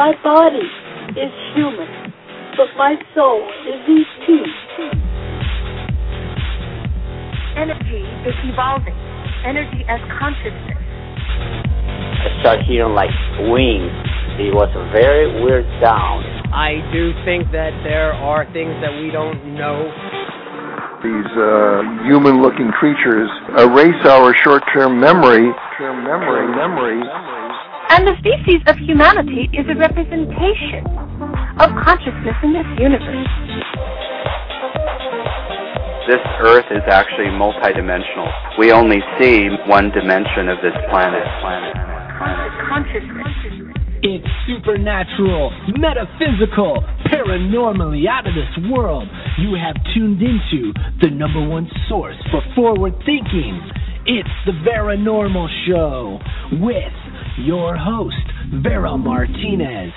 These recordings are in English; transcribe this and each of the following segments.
My body is human, but my soul is these ET. Energy is evolving. Energy as consciousness. I start hearing like wings. It was a very weird sound. I do think that there are things that we don't know. These uh, human-looking creatures erase our short-term memory. Short-term memory, memory. And the species of humanity is a representation of consciousness in this universe. This Earth is actually multidimensional. We only see one dimension of this planet. planet. Consciousness. It's supernatural, metaphysical, paranormally out of this world. You have tuned into the number one source for forward thinking. It's the Veranormal Show with your host, Vera Martinez.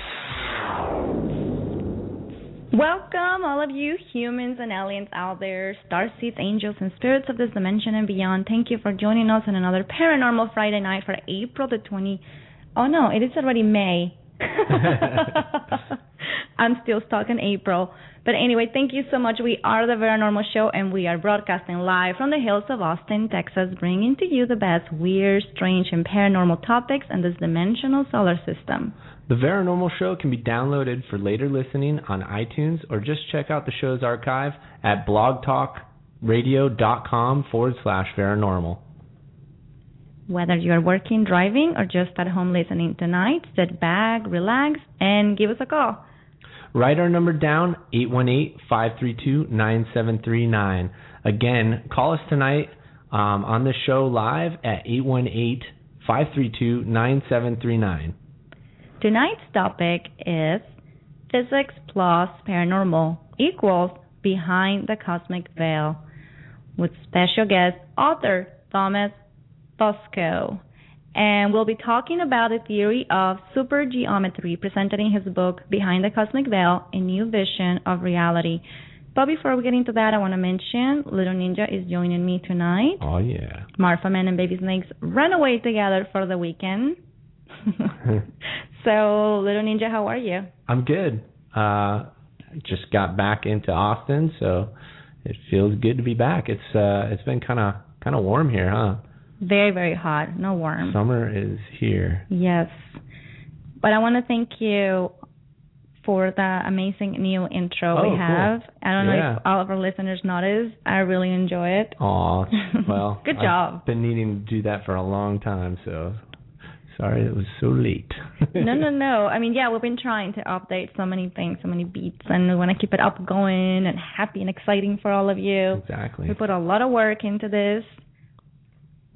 Welcome, all of you humans and aliens out there, starseeds, angels, and spirits of this dimension and beyond. Thank you for joining us on another Paranormal Friday night for April the 20- Oh no, it is already May. I'm still stuck in April. But anyway, thank you so much. We are the Veranormal Show, and we are broadcasting live from the hills of Austin, Texas, bringing to you the best weird, strange, and paranormal topics in this dimensional solar system. The Veranormal Show can be downloaded for later listening on iTunes, or just check out the show's archive at blogtalkradio.com forward slash Veranormal. Whether you're working, driving, or just at home listening tonight, sit back, relax, and give us a call. Write our number down, 818-532-9739. Again, call us tonight um, on the show live at 818-532-9739. Tonight's topic is Physics plus Paranormal equals Behind the Cosmic Veil with special guest author Thomas Fusco. And we'll be talking about the theory of supergeometry, presented in his book Behind the Cosmic Veil: A New Vision of Reality. But before we get into that, I want to mention Little Ninja is joining me tonight. Oh yeah. Marfa Man and Baby Snakes run away together for the weekend. so, Little Ninja, how are you? I'm good. Uh, just got back into Austin, so it feels good to be back. It's uh, it's been kind of kind of warm here, huh? Very, very hot. No warm. Summer is here. Yes. But I want to thank you for the amazing new intro Oh, we have. cool. I don't know if all of our listeners noticed. I really enjoy it. Aw, well. Good I've job. been needing to do that for a long time, so sorry it was so late. no, no, no. I mean, yeah, we've been trying to update so many things, so many beats, and we want to keep it up going and happy and exciting for all of you. Exactly. We put a lot of work into this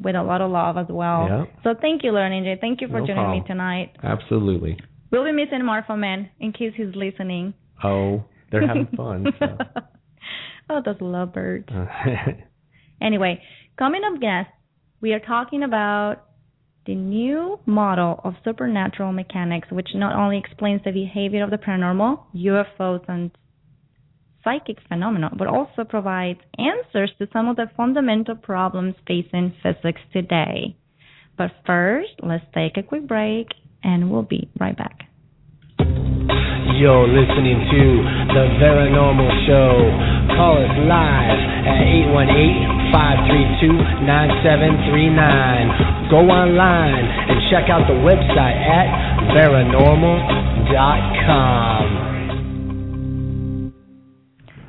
with a lot of love as well. Yep. So thank you, Learning Ninja. Thank you for No joining problem. me tonight. Absolutely. We'll be missing Marfa Man in case he's listening. Oh, they're having fun. So. oh, those lovebirds. Anyway, coming up next, we are talking about the new model of supernatural mechanics, which not only explains the behavior of the paranormal, UFOs, and psychic phenomena, but also provides answers to some of the fundamental problems facing physics today. But first, let's take a quick break, and we'll be right back. You're listening to The Veranormal Show. Call us live at 818-532-9739. Go online and check out the website at veranormal.com.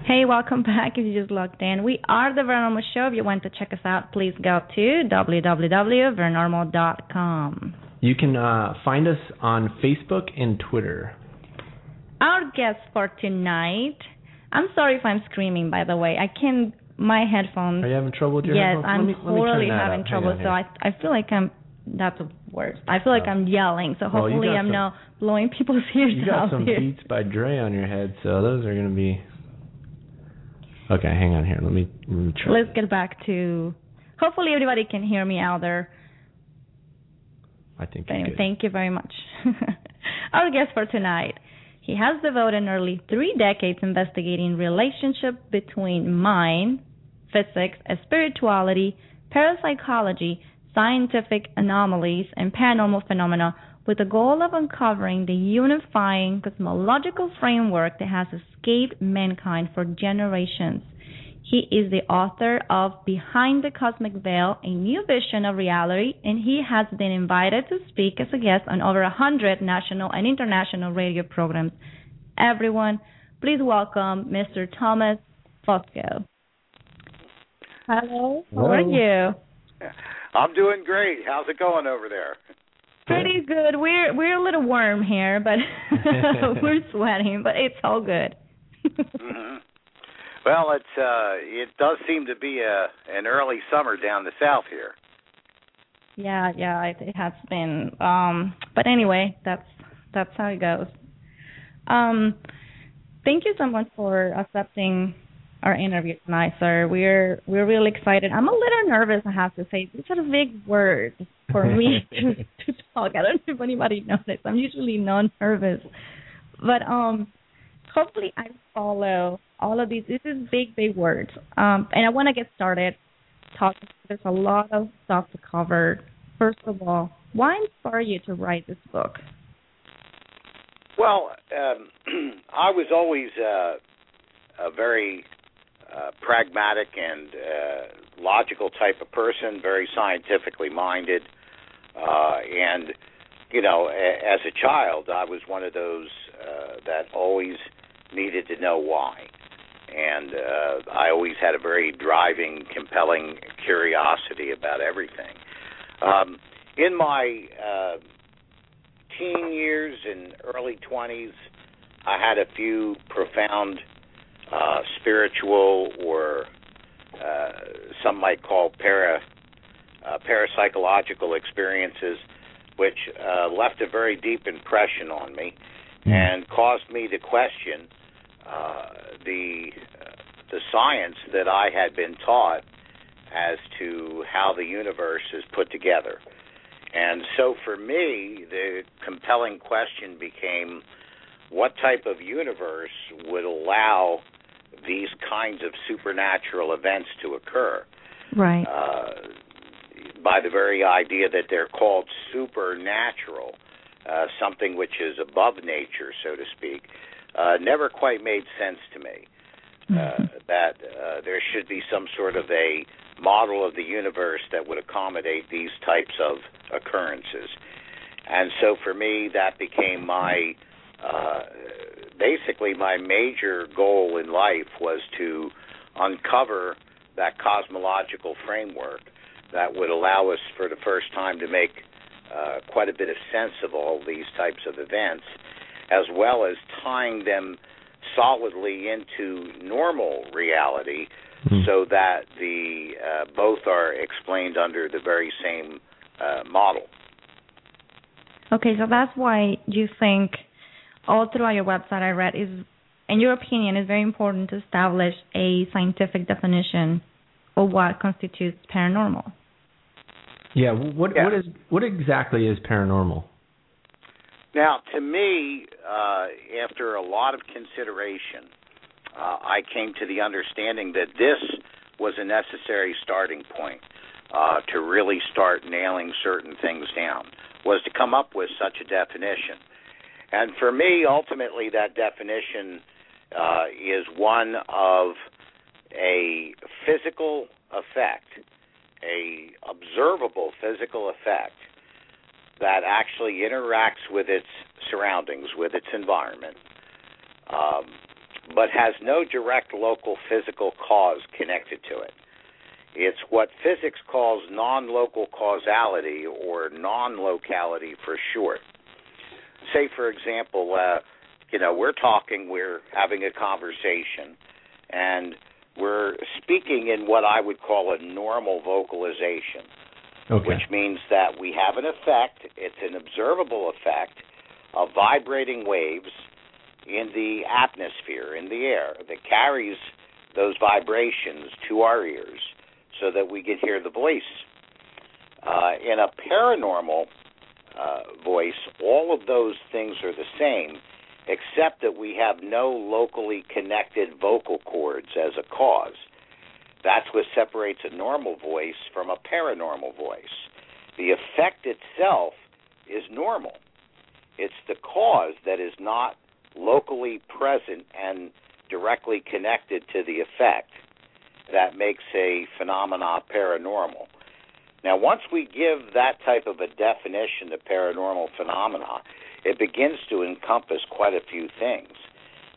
Hey, welcome back. If you just logged in, we are the Veranormal Show. If you want to check us out, please go to www.veranormal.com. you can uh, find us on Facebook and Twitter. Our guest for tonight. I'm sorry if I'm screaming. By the way, I can. My headphones. Are you having trouble with your yes, headphones? I'm let me, let me totally having up. Trouble. So. I I feel like I'm that's the worst. I feel like I'm yelling, so hopefully got I'm some- not blowing people's ears out. You got some here. Beats by Dre on your head, so those are gonna be. Okay, hang on here. Let me, let me try. Let's get back to. Hopefully everybody can hear me out there. I think anyway, good. thank you very much. Our guest for tonight. He has devoted nearly three decades investigating relationship between mind, physics, spirituality, parapsychology, scientific anomalies, and paranormal phenomena with the goal of uncovering the unifying cosmological framework that has escaped mankind for generations. He is the author of Behind the Cosmic Veil, a new vision of reality, and he has been invited to speak as a guest on over a hundred national and international radio programs. Everyone, please welcome Mr. Thomas Fusco. Hello, how are you? I'm doing great. How's it going over there? Pretty good. We're we're a little warm here, but we're sweating, but it's all good. hmm Well, it's uh it does seem to be a an early summer down the south here. Yeah, yeah, it, it has been. Um, but anyway, that's that's how it goes. Um, thank you so much for accepting our interview tonight, sir. We're we're really excited. I'm a little nervous, I have to say. These are big words for me to to talk. I don't know if anybody noticed. I'm usually non nervous, but um, hopefully I follow all of these. This is big, big words. Um, and I want to get started talking. There's a lot of stuff to cover. First of all, why inspire you to write this book? Well, um I was always uh a very uh pragmatic and uh logical type of person, very scientifically minded. Uh and you know, a- as a child, I was one of those uh that always needed to know why. And uh I always had a very driving, compelling curiosity about everything. Um in my uh teen years and early 20s, I had a few profound uh, spiritual or uh, some might call para uh, parapsychological experiences, which uh, left a very deep impression on me and caused me to question uh, the uh, the science that I had been taught as to how the universe is put together. And so for me, the compelling question became what type of universe would allow these kinds of supernatural events to occur? Right. Uh, by the very idea that they're called supernatural, uh, something which is above nature, so to speak, uh, never quite made sense to me. Uh, that uh, there should be some sort of a model of the universe that would accommodate these types of occurrences. And so for me, that became my uh, basically my major goal in life was to uncover that cosmological framework that would allow us for the first time to make uh, quite a bit of sense of all these types of events, as well as tying them solidly into normal reality so that the uh, both are explained under the very same uh, model. Okay, so that's why you think all throughout your website I read is, in your opinion, it's very important to establish a scientific definition of what constitutes paranormal. Yeah. What what is what exactly is paranormal? Now, to me, uh, after a lot of consideration, uh, I came to the understanding that this was a necessary starting point uh, to really start nailing certain things down, was to come up with such a definition. And for me, ultimately, that definition uh, is one of a physical effect, a observable physical effect that actually interacts with its surroundings, with its environment, um, but has no direct local physical cause connected to it. It's what physics calls non local causality or non locality for short. Say, for example, uh, you know, we're talking, we're having a conversation, and we're speaking in what I would call a normal vocalization. Okay. which means that we have an effect, it's an observable effect of vibrating waves in the atmosphere, in the air, that carries those vibrations to our ears so that we can hear the voice. Uh, in a paranormal uh, voice, all of those things are the same, except that we have no locally connected vocal cords as a cause. That's what separates a normal voice from a paranormal voice. The effect itself is normal. It's the cause that is not locally present and directly connected to the effect that makes a phenomena paranormal. Now, once we give that type of a definition to paranormal phenomena, it begins to encompass quite a few things,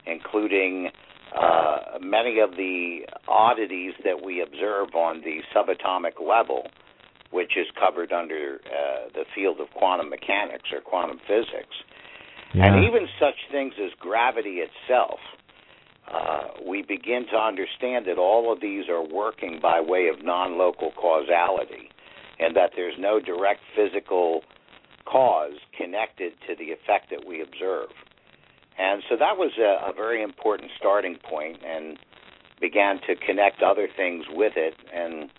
including uh, many of the oddities that we observe on the subatomic level, which is covered under uh, the field of quantum mechanics or quantum physics, Yeah. and even such things as gravity itself. Uh, we begin to understand that all of these are working by way of non local causality, and that there's no direct physical cause connected to the effect that we observe. And so that was a, a very important starting point and began to connect other things with it and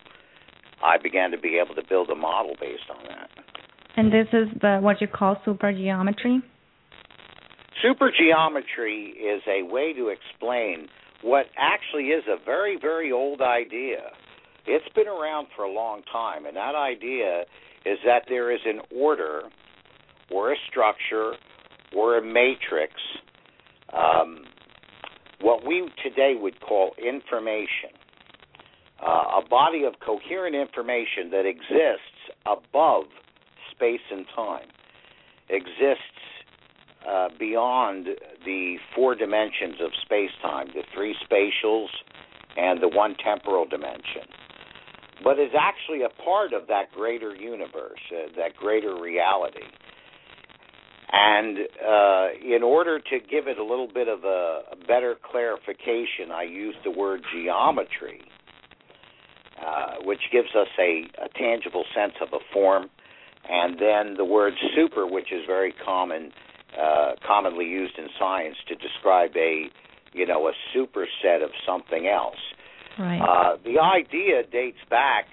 I began to be able to build a model based on that. And this is the what you call supergeometry. Supergeometry is a way to explain what actually is a very, very old idea. It's been around for a long time, and that idea is that there is an order or a structure or a matrix, um, what we today would call information, uh, a body of coherent information that exists above space and time, exists uh, beyond the four dimensions of space time, the three spatials and the one temporal dimension, but is actually a part of that greater universe, uh, that greater reality. And uh, in order to give it a little bit of a, a better clarification, I use the word geometry, uh, which gives us a, a tangible sense of a form, and then the word super, which is very common, uh, commonly used in science to describe a, you know, a superset of something else. Right. Uh, the idea dates back.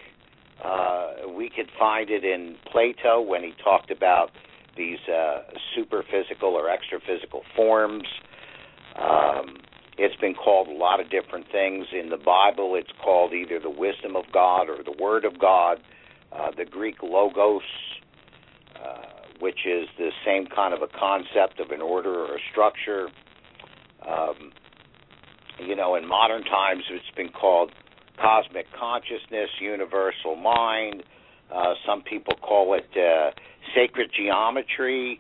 Uh, we could find it in Plato when he talked about these uh, superphysical or extraphysical forms. Um, it's been called a lot of different things. In the Bible, it's called either the wisdom of God or the Word of God. Uh, the Greek logos, uh, which is the same kind of a concept of an order or a structure. Um, you know, in modern times, it's been called cosmic consciousness, universal mind. Uh, some people call it uh, sacred geometry.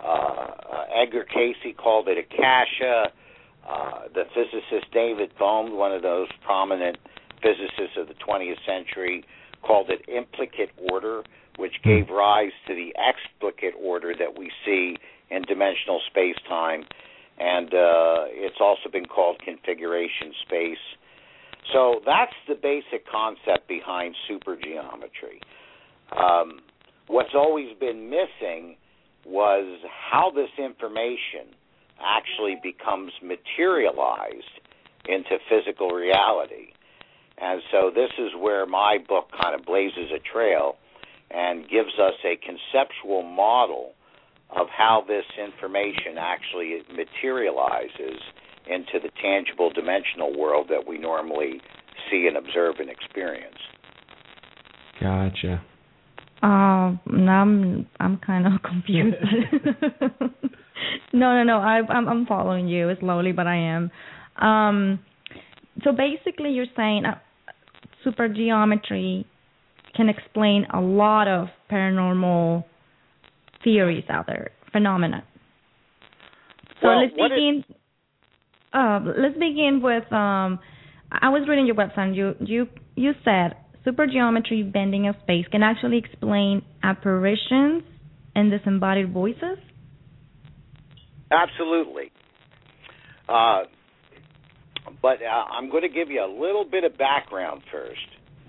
Uh, uh, Edgar Cayce called it akasha. Uh, the physicist David Bohm, one of those prominent physicists of the 20th century, called it implicate order, which gave rise to the explicate order that we see in dimensional space time. And uh, it's also been called configuration space. So that's the basic concept behind supergeometry. Um, what's always been missing was how this information actually becomes materialized into physical reality. And so this is where my book kind of blazes a trail and gives us a conceptual model of how this information actually materializes into the tangible dimensional world that we normally see and observe and experience. Gotcha. Uh, now I'm I'm kind of confused. no, no, no. I, I'm I'm following you slowly, but I am. Um, so basically, you're saying uh, supergeometry can explain a lot of paranormal theories out there, phenomena. So Well, let's begin. uh, let's begin with. Um, I was reading your website. And you you you said supergeometry bending of space can actually explain apparitions and disembodied voices. Absolutely. Uh, but uh, I'm going to give you a little bit of background first.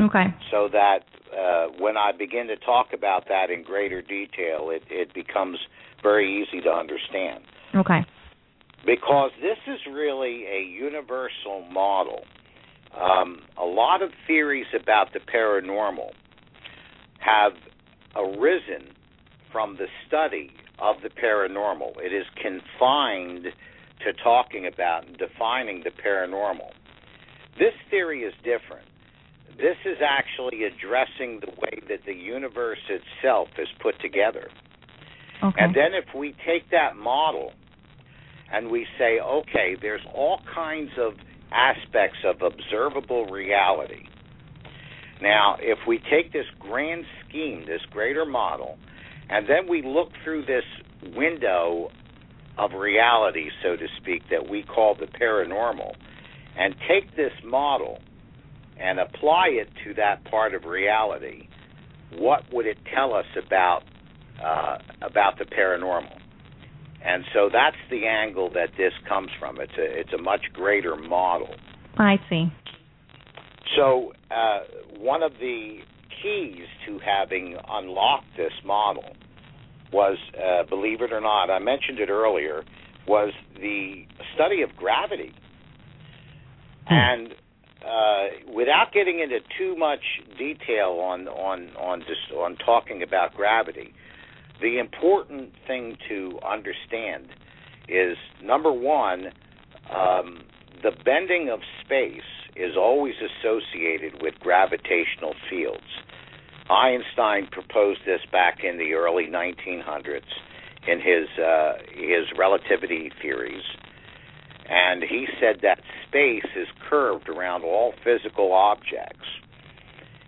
Okay. so that uh, when I begin to talk about that in greater detail, it, it becomes very easy to understand. Okay. Because this is really a universal model. Um, a lot of theories about the paranormal have arisen from the study of the paranormal. It is confined to talking about and defining the paranormal. This theory is different. This is actually addressing the way that the universe itself is put together. Okay. And then if we take that model and we say, okay, there's all kinds of aspects of observable reality. Now, if we take this grand scheme, this greater model, and then we look through this window of reality, so to speak, that we call the paranormal, and take this model and apply it to that part of reality, what would it tell us about uh, about the paranormal? And so that's the angle that this comes from. It's a it's a much greater model. I see. So uh, one of the keys to having unlocked this model was, uh, believe it or not, I mentioned it earlier, was the study of gravity. And uh, without getting into too much detail on on on just on talking about gravity, the important thing to understand is number one, um, the bending of space is always associated with gravitational fields. Einstein proposed this back in the early 1900s in his uh, his relativity theories, and he said that space is curved around all physical objects.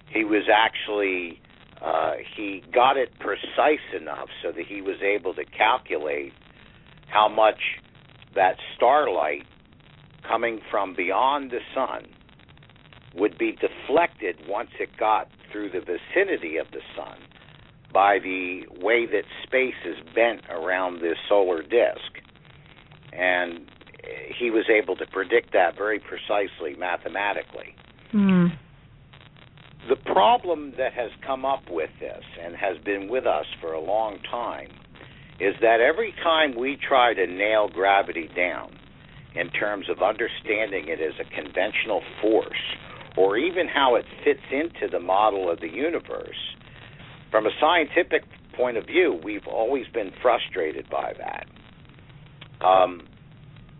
He was actually uh, he got it precise enough so that he was able to calculate how much that starlight coming from beyond the sun would be deflected once it got through the vicinity of the sun by the way that space is bent around the solar disk. And he was able to predict that very precisely mathematically. Hmm. The problem that has come up with this and has been with us for a long time is that every time we try to nail gravity down in terms of understanding it as a conventional force or even how it fits into the model of the universe, from a scientific point of view, we've always been frustrated by that. Um,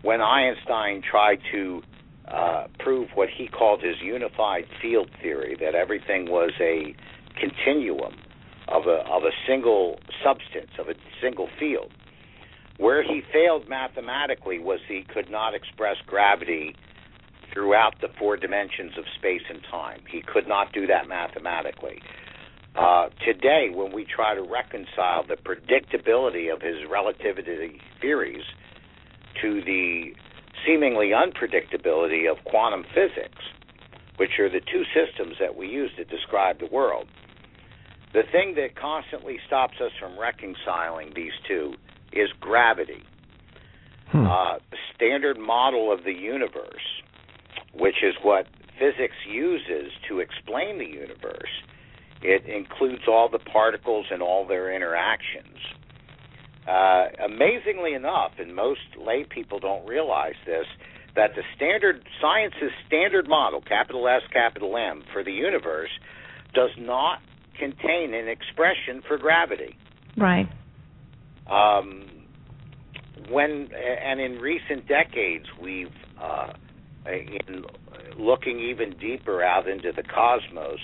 when Einstein tried to uh, prove what he called his unified field theory, that everything was a continuum of a of a single substance, of a single field. Where he failed mathematically was he could not express gravity throughout the four dimensions of space and time. He could not do that mathematically. Uh, today, when we try to reconcile the predictability of his relativity theories to the seemingly unpredictability of quantum physics, which are the two systems that we use to describe the world, the thing that constantly stops us from reconciling these two is gravity. Hmm. Uh, the standard model of the universe, which is what physics uses to explain the universe, it includes all the particles and all their interactions. Uh, amazingly enough, and most lay people don't realize this, that the standard science's standard model, capital S, capital M, for the universe, does not contain an expression for gravity. Right. Um, when and in recent decades, we've uh, in looking even deeper out into the cosmos,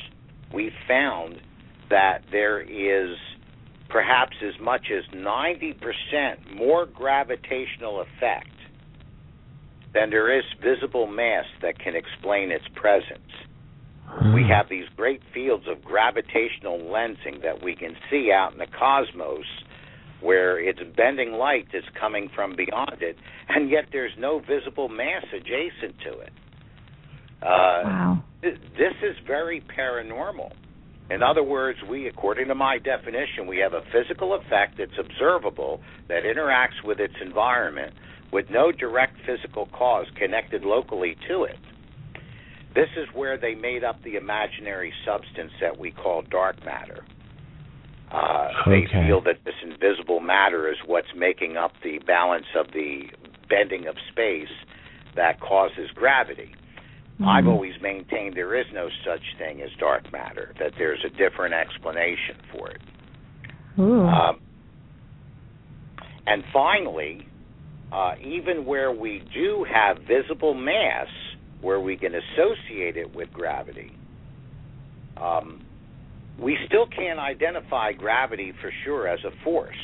we found that there is perhaps as much as 90% more gravitational effect than there is visible mass that can explain its presence. We have these great fields of gravitational lensing that we can see out in the cosmos where it's bending light that's coming from beyond it, and yet there's no visible mass adjacent to it. Uh, wow. Th- this is very paranormal. In other words, we, according to my definition, we have a physical effect that's observable that interacts with its environment with no direct physical cause connected locally to it. This is where they made up the imaginary substance that we call dark matter. Uh, They feel that this invisible matter is what's making up the balance of the bending of space that causes gravity. I've always maintained there is no such thing as dark matter, that there's a different explanation for it. Ooh. Um, and finally, uh, even where we do have visible mass, where we can associate it with gravity, um, we still can't identify gravity for sure as a force,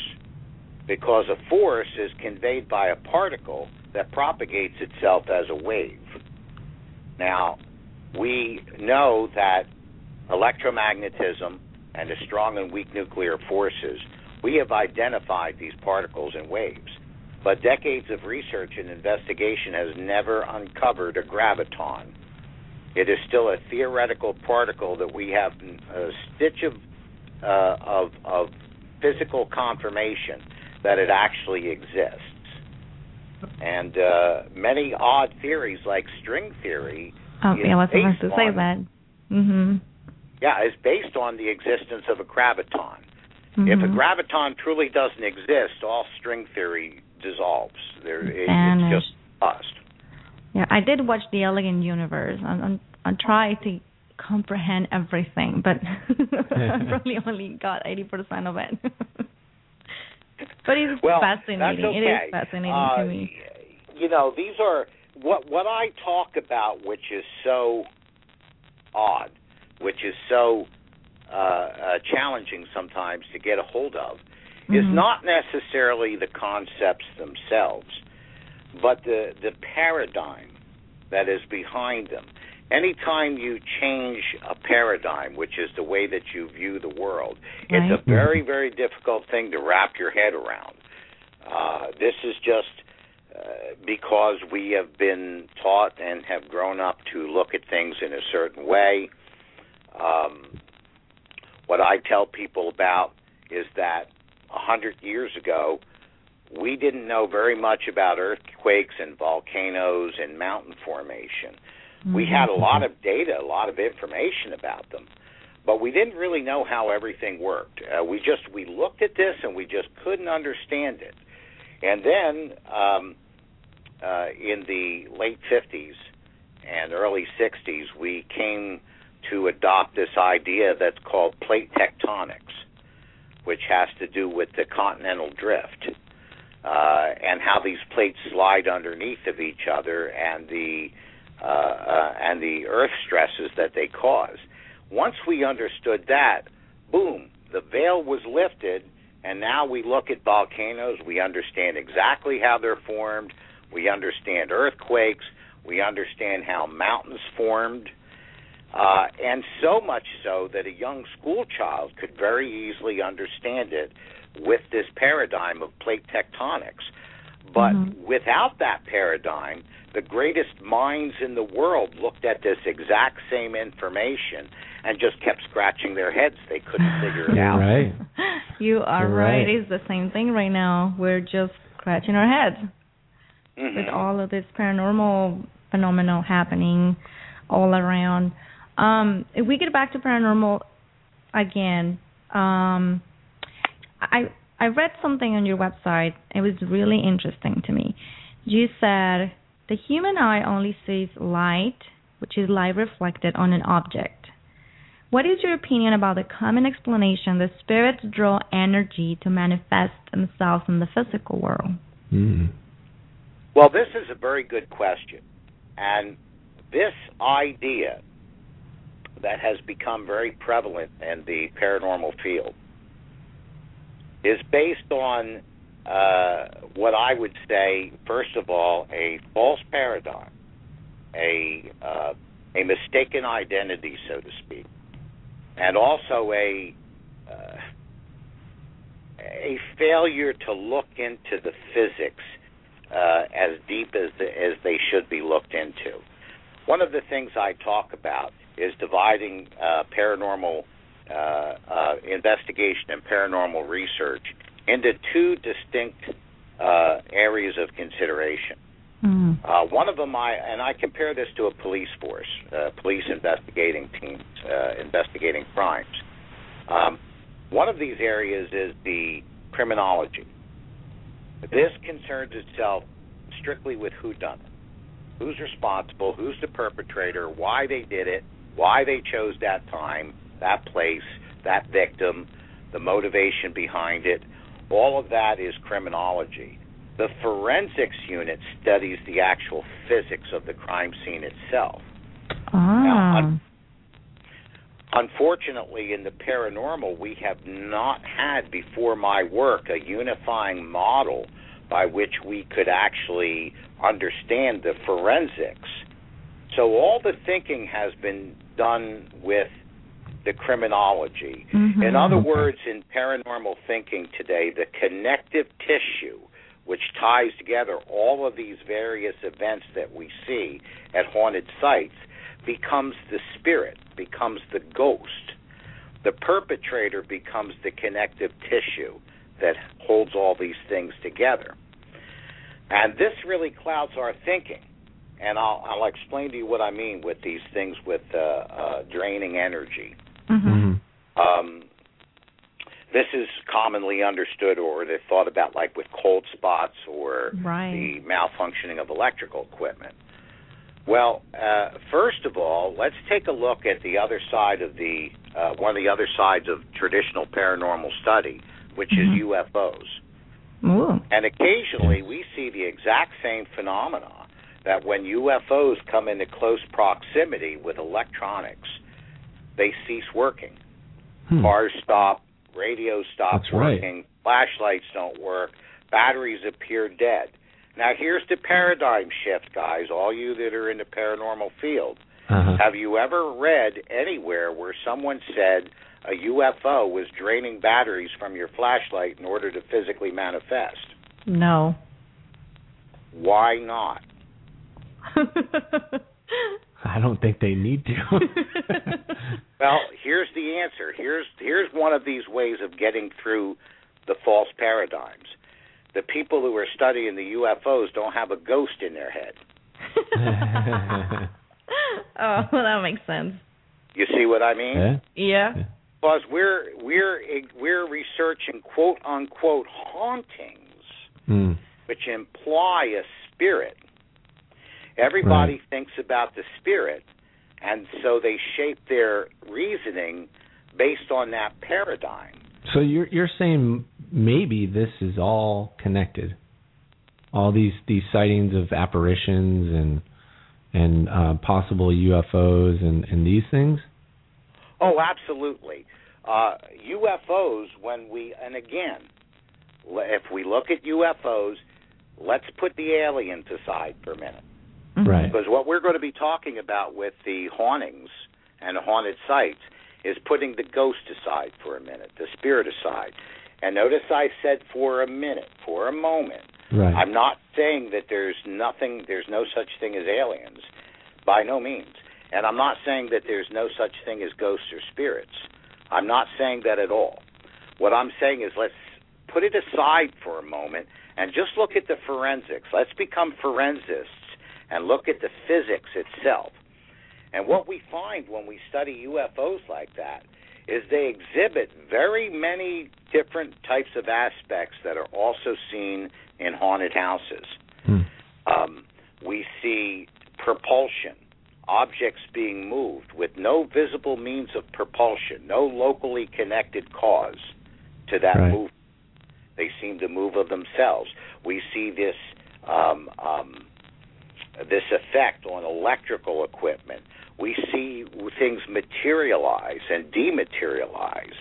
because a force is conveyed by a particle that propagates itself as a wave. Now, we know that electromagnetism and the strong and weak nuclear forces, we have identified these particles and waves. But decades of research and investigation has never uncovered a graviton. It is still a theoretical particle that we have a stitch of uh, of, of physical confirmation that it actually exists. And uh, many odd theories, like string theory, Oh, is yeah, I was about based to say on- that. Mhm. yeah, is based on the existence of a graviton. If a Mhm. graviton truly doesn't exist, all string theory dissolves. There, it, it's just dust. Yeah, I did watch The Elegant Universe. I'm, I'm, I'm trying to comprehend everything, but I probably only got 80% of it. but it's Well, fascinating. okay. It is fascinating Uh, to me. You know, these are what what I talk about, which is so odd, which is so uh, uh, challenging sometimes to get a hold of, is Mhm. not necessarily the concepts themselves, but the the paradigm that is behind them. Anytime you change a paradigm, which is the way that you view the world, it's a very, very difficult thing to wrap your head around. Uh, this is just uh, because we have been taught and have grown up to look at things in a certain way. Um, what I tell people about is that a hundred years ago, we didn't know very much about earthquakes and volcanoes and mountain formation. We had a lot of data, a lot of information about them, but we didn't really know how everything worked. Uh, we just we looked at this and we just couldn't understand it. And then um, uh, in the late 50s and early 60s, we came to adopt this idea that's called plate tectonics, which has to do with the continental drift uh, and how these plates slide underneath of each other and the uh, uh, and the earth stresses that they cause. Once we understood that, boom, the veil was lifted, and now we look at volcanoes. We understand exactly how they're formed. We understand earthquakes. We understand how mountains formed. Uh, and so much so that a young school child could very easily understand it with this paradigm of plate tectonics. But without that paradigm, the greatest minds in the world looked at this exact same information and just kept scratching their heads. They couldn't figure it out. Right. You are right. right. It's the same thing right now. We're just scratching our heads Mhm. with all of this paranormal phenomenon happening all around. Um, if we get back to paranormal again, um, I I read something on your website. It was really interesting to me. You said the human eye only sees light, which is light reflected on an object. What is your opinion about the common explanation that spirits draw energy to manifest themselves in the physical world? Mm. Well, this is a very good question. And this idea that has become very prevalent in the paranormal field is based on uh, what I would say, first of all, a false paradigm, a uh, a mistaken identity, so to speak, and also a uh, a failure to look into the physics uh, as deep as the, as they should be looked into. One of the things I talk about is dividing uh, paranormal investigation and paranormal research into two distinct uh, areas of consideration. Mm. Uh, one of them, I and I compare this to a police force, uh, police investigating teams, uh, investigating crimes. Um, one of these areas is the criminology. This concerns itself strictly with who done it, who's responsible, who's the perpetrator, why they did it, why they chose that time, that place, that victim, the motivation behind it. All of that is criminology. The forensics unit studies the actual physics of the crime scene itself. Ah. Now, un- unfortunately, in the paranormal, we have not had before my work a unifying model by which we could actually understand the forensics. So all the thinking has been done with the criminology. Mhm. In other words, in paranormal thinking today, the connective tissue which ties together all of these various events that we see at haunted sites becomes the spirit, becomes the ghost. The perpetrator becomes the connective tissue that holds all these things together. And this really clouds our thinking. And I'll, I'll explain to you what I mean with these things with uh, uh, draining energy. Mm-hmm. Um, this is commonly understood or they're thought about like with cold spots or Right. the malfunctioning of electrical equipment. Well, uh, first of all, let's take a look at the other side of the uh, one of the other sides of traditional paranormal study, which Mhm. is UFOs. Ooh. And occasionally we see the exact same phenomena that when UFOs come into close proximity with electronics, they cease working. Hmm. Cars stop, radios stop That's right. working, flashlights don't work, batteries appear dead. Now here's the paradigm shift, guys, all you that are in the paranormal field. Uh-huh. Have you ever read anywhere where someone said a UFO was draining batteries from your flashlight in order to physically manifest? No. Why not? I don't think they need to. Well, here's the answer. Here's here's one of these ways of getting through the false paradigms. The people who are studying the UFOs don't have a ghost in their head. oh, well, that makes sense. You see what I mean? Yeah. Because we're we're we're researching quote unquote hauntings, Hmm. which imply a spirit. Everybody thinks about the spirit, and so they shape their reasoning based on that paradigm. So you're you're saying maybe this is all connected, all these these sightings of apparitions and and uh, possible UFOs and and these things. Oh, absolutely. Uh, UFOs, when we, and again, if we look at UFOs, let's put the aliens aside for a minute. Mm-hmm. Right. Because what we're going to be talking about with the hauntings and haunted sites is putting the ghost aside for a minute, the spirit aside. And notice I said for a minute, for a moment. Right. I'm not saying that there's nothing, there's no such thing as aliens, by no means. And I'm not saying that there's no such thing as ghosts or spirits. I'm not saying that at all. What I'm saying is let's put it aside for a moment and just look at the forensics. Let's become forensists and look at the physics itself. And what we find when we study UFOs like that is they exhibit very many different types of aspects that are also seen in haunted houses. Hmm. Um, we see propulsion, objects being moved with no visible means of propulsion, no locally connected cause to that Right. movement. They seem to move of themselves. We see this um, um, this effect on electrical equipment. We see things materialize and dematerialize.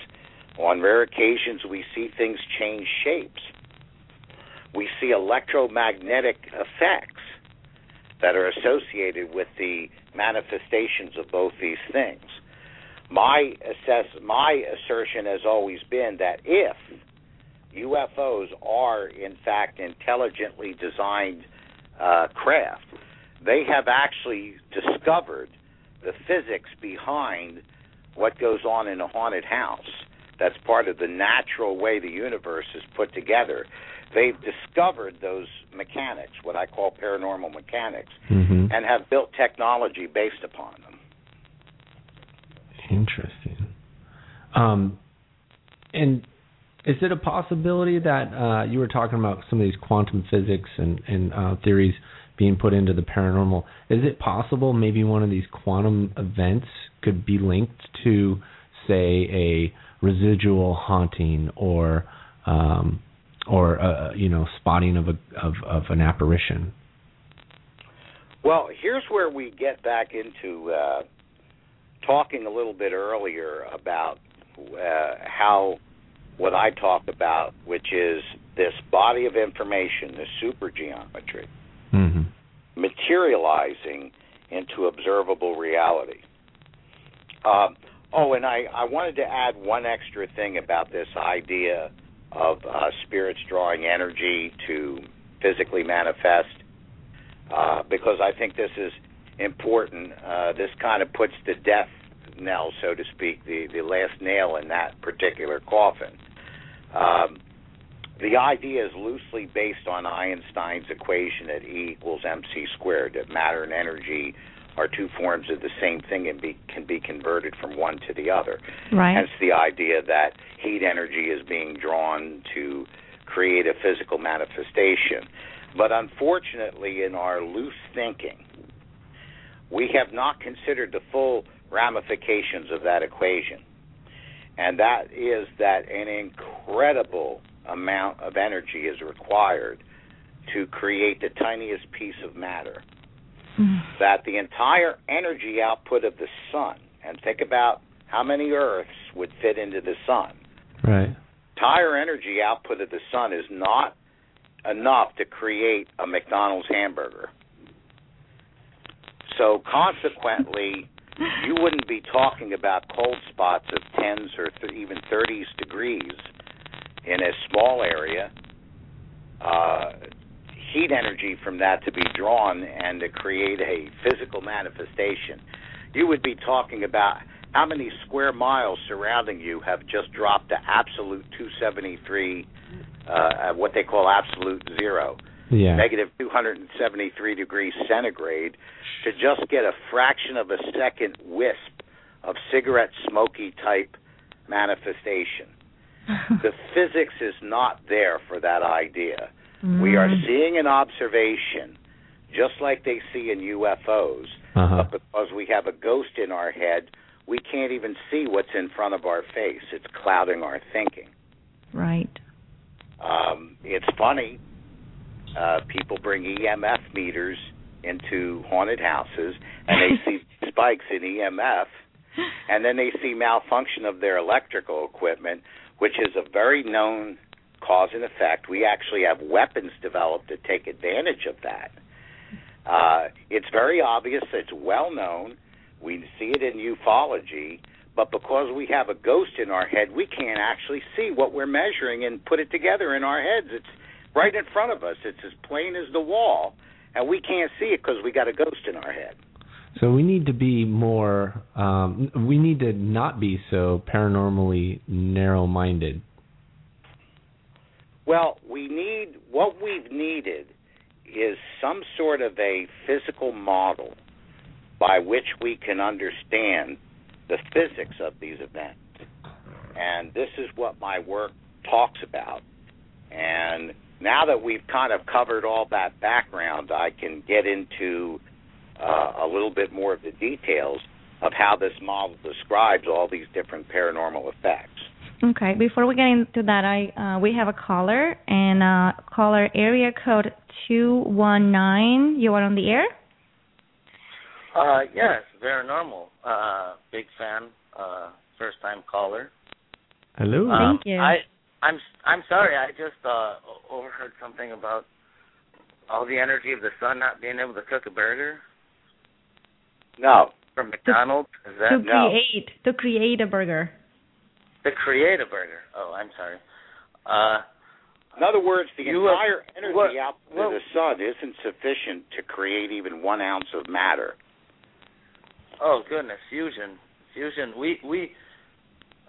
On rare occasions, we see things change shapes. We see electromagnetic effects that are associated with the manifestations of both these things. My assess my assertion has always been that if UFOs are in fact intelligently designed uh, craft, they have actually discovered the physics behind what goes on in a haunted house. That's part of the natural way the universe is put together. they've discovered those mechanics, what I call paranormal mechanics, Mm-hmm. and have built technology based upon them. Interesting. Um, and is it a possibility that uh, you were talking about some of these quantum physics and, and uh, theories being put into the paranormal? Is it possible maybe one of these quantum events could be linked to, say, a residual haunting or um, or uh, you know spotting of a of, of an apparition? Well, here's where we get back into uh, talking a little bit earlier about uh, how what I talked about, which is this body of information, this supergeometry, Mm-hmm. materializing into observable reality. Um, oh, and I, I wanted to add one extra thing about this idea of uh, spirits drawing energy to physically manifest, uh, because I think this is important. Uh, this kind of puts the death knell, so to speak, the, the last nail in that particular coffin. Um, the idea is loosely based on Einstein's equation that E equals mc squared, that matter and energy are two forms of the same thing and be, can be converted from one to the other. Right. Hence the idea that heat energy is being drawn to create a physical manifestation. But unfortunately, in our loose thinking, we have not considered the full ramifications of that equation. And that is that an incredible amount of energy is required to create the tiniest piece of matter. Hmm. That the entire energy output of the sun, and think about how many Earths would fit into the sun. Right. Entire energy output of the sun is not enough to create a McDonald's hamburger. So consequently, you wouldn't be talking about cold spots of tens or th- even 30s degrees in a small area. Uh, heat energy from that to be drawn and to create a physical manifestation. You would be talking about how many square miles surrounding you have just dropped to absolute 273, uh, what they call absolute zero Yeah. negative 273 degrees centigrade to just get a fraction of a second wisp of cigarette smoky type manifestation. the physics is not there for that idea. We are seeing an observation just like they see in UFOs, Uh-huh. but because we have a ghost in our head, we can't even see what's in front of our face. It's clouding our thinking. Right. Um, it's funny. Uh, people bring EMF meters into haunted houses, and they see spikes in EMF, and then they see malfunction of their electrical equipment, which is a very known cause and effect. We actually have weapons developed to take advantage of that. Uh, it's very obvious. It's well known. We see it in ufology, but because we have a ghost in our head, we can't actually see what we're measuring and put it together in our heads. It's right in front of us. It's as plain as the wall, and we can't see it because we got a ghost in our head. So we need to be more. Um, we need to not be so paranormally narrow-minded. Well, we need what we've needed is some sort of a physical model by which we can understand the physics of these events. And this is what my work talks about. And now that we've kind of covered all that background, I can get into uh, a little bit more of the details of how this model describes all these different paranormal effects. Okay. Before we get into that, I uh, we have a caller and uh, caller area code two one nine. You are on the air. Uh, yes, Veranormal. Uh, big fan. Uh, first time caller. Hello. Um, Thank you. I, I'm I'm sorry. I just uh, overheard something about all the energy of the sun not being able to cook a burger No. from McDonald's. Is that to create to create a burger. to create a burger? Oh, I'm sorry. Uh, In other words, the You have- entire energy what- output what- of the sun isn't sufficient to create even one ounce of matter. oh goodness, fusion, fusion. We we,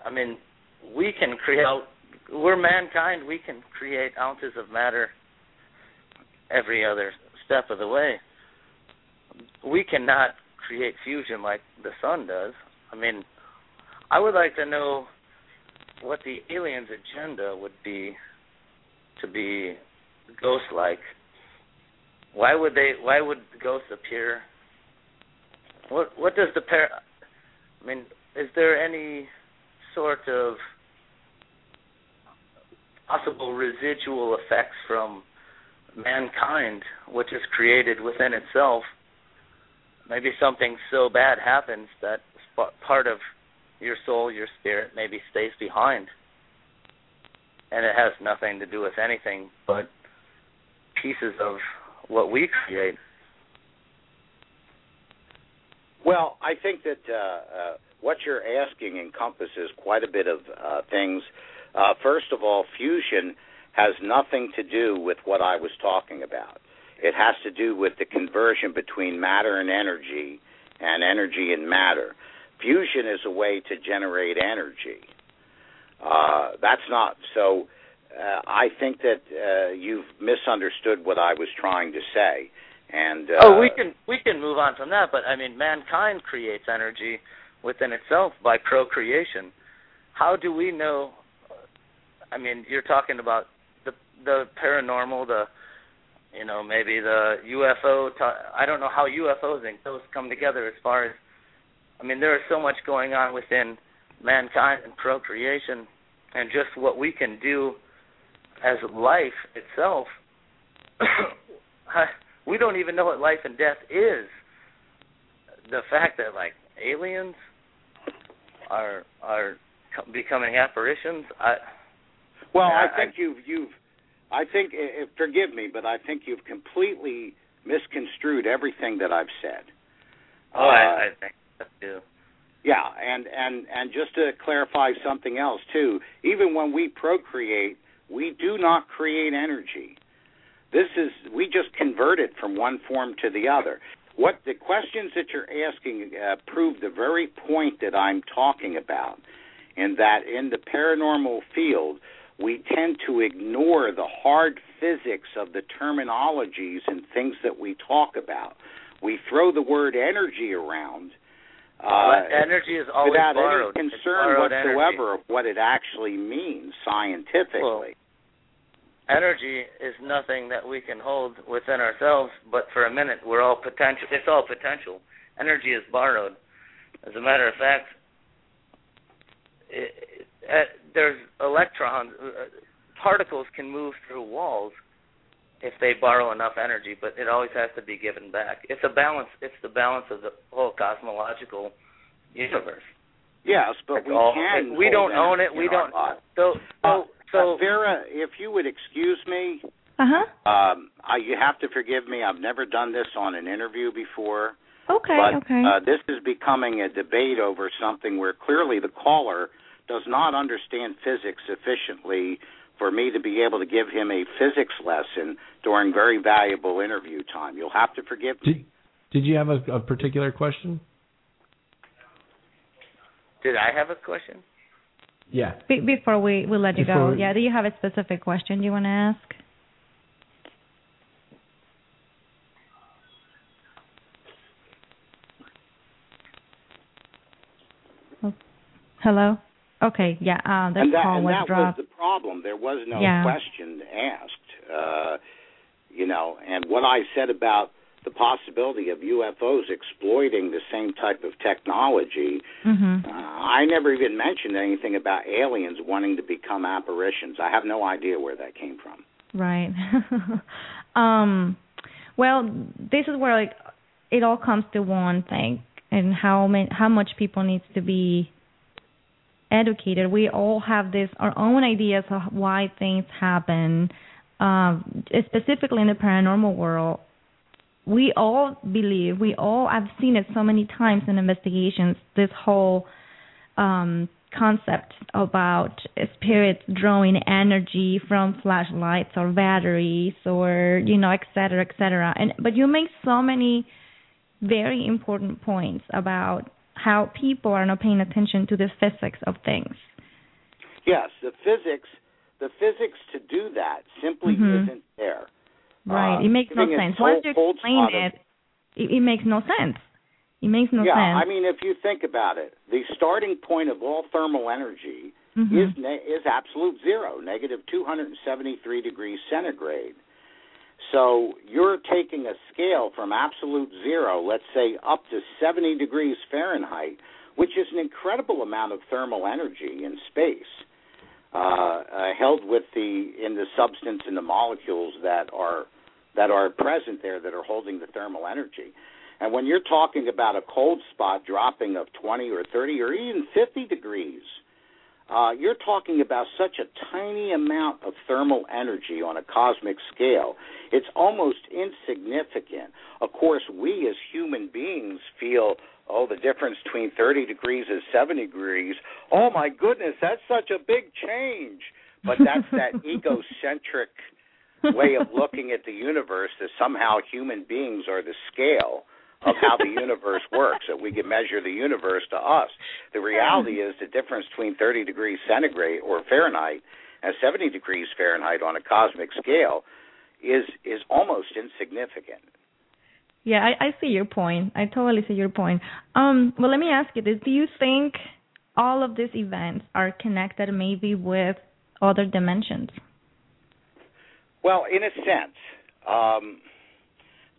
I mean, we can create we're mankind. We can create ounces of matter every other step of the way. We cannot create fusion like the sun does. I mean, I would like to know what the aliens' agenda would be to be ghost-like. Why would they? Why would ghosts appear? What What does the par? I mean, is there any sort of possible residual effects from mankind, which is created within itself? Maybe something so bad happens that part of your soul, your spirit, maybe stays behind, and it has nothing to do with anything but pieces of what we create. Well, I think that uh, uh, what you're asking encompasses quite a bit of uh, things. Uh, first of all, fusion has nothing to do with what I was talking about. It has to do with the conversion between matter and energy and energy and matter. Fusion is a way to generate energy. Uh, that's not so. Uh, I think that uh, you've misunderstood what I was trying to say. And uh, oh, we can we can move on from that, but I mean, mankind creates energy within itself by procreation. How do we know? I mean, you're talking about the the paranormal, the you know maybe the UFO. I don't know how UFOs and those come together as far as. I mean, there is so much going on within mankind and procreation, and just what we can do as life itself. we don't even know what life and death is. The fact that like aliens are are becoming apparitions, I well, I, I think I, you've you've I think uh, forgive me, but I think you've completely misconstrued everything that I've said. Oh, uh, I, I think that too. Yeah, and and and just to clarify something else too, even when we procreate, we do not create energy. This is we just convert it from one form to the other. What the questions that you're asking uh, prove the very point that I'm talking about, in that in the paranormal field, we tend to ignore the hard physics of the terminologies and things that we talk about. We throw the word energy around. Uh, energy is always without borrowed. any concern energy. whatsoever of what it actually means scientifically. Well, energy is nothing that we can hold within ourselves, but for a minute we're all potential. It's all potential. Energy is borrowed. As a matter of fact, it, it, uh, there's electrons, uh, particles can move through walls if they borrow enough energy, but it always has to be given back. It's a balance. It's the balance of the whole cosmological universe. Yes, but Like we all- can. We don't own it. We don't. body. So so Uh, so uh, Vera, if you would excuse me, Uh huh. um, I, you have to forgive me. I've never done this on an interview before. Okay. but okay. uh, this is becoming a debate over something where clearly the caller does not understand physics sufficiently for me to be able to give him a physics lesson during very valuable interview time. You'll have to forgive me. Did, did you have a, a particular question? did I have a question? Yeah. Be- before we we let you Before go, we- yeah. Do you have a specific question you want to ask? Hello. Okay. Yeah. Uh, the and that, call and was that dropped. was the problem. There was no Yeah. question asked. Uh, you know, and what I said about the possibility of UFOs exploiting the same type of technology, Mhm. uh, I never even mentioned anything about aliens wanting to become apparitions. I have no idea where that came from. Right. um well, this is where like it all comes to one thing and how many, how much people needs to be educated. We all have this our own ideas of why things happen. Um specifically in the paranormal world. We all believe, we all I've seen it so many times in investigations this whole um concept about spirits drawing energy from flashlights or batteries or you know et cetera et cetera and but you make so many very important points about how people are not paying attention to the physics of things Yes, the physics, the physics to do that simply Mhm. isn't there. Right. Uh, it makes no sense. Once you explain spot of- it, it, it makes no sense. It makes no yeah, sense. I mean, if you think about it, the starting point of all thermal energy Mhm. is ne- is absolute zero, negative 273 degrees centigrade. So you're taking a scale from absolute zero, let's say up to 70 degrees Fahrenheit, which is an incredible amount of thermal energy in space, uh, uh, held with the in the substance and the molecules that are that are present there that are holding the thermal energy. And when you're talking about a cold spot dropping of 20 or 30 or even 50 degrees, uh, you're talking about such a tiny amount of thermal energy on a cosmic scale. It's almost insignificant. Of course, we as human beings feel, oh, the difference between 30 degrees and 70 degrees. Oh my goodness, that's such a big change. But that's that egocentric way of looking at the universe that somehow human beings are the scale of how the universe works, that we can measure the universe to us. The reality is the difference between 30 degrees centigrade or Fahrenheit and 70 degrees Fahrenheit on a cosmic scale is is almost insignificant. Yeah, I, I see your point. I totally see your point. Um, well, let me ask you this: Do you think all of these events are connected, maybe with other dimensions? Well, in a sense, um,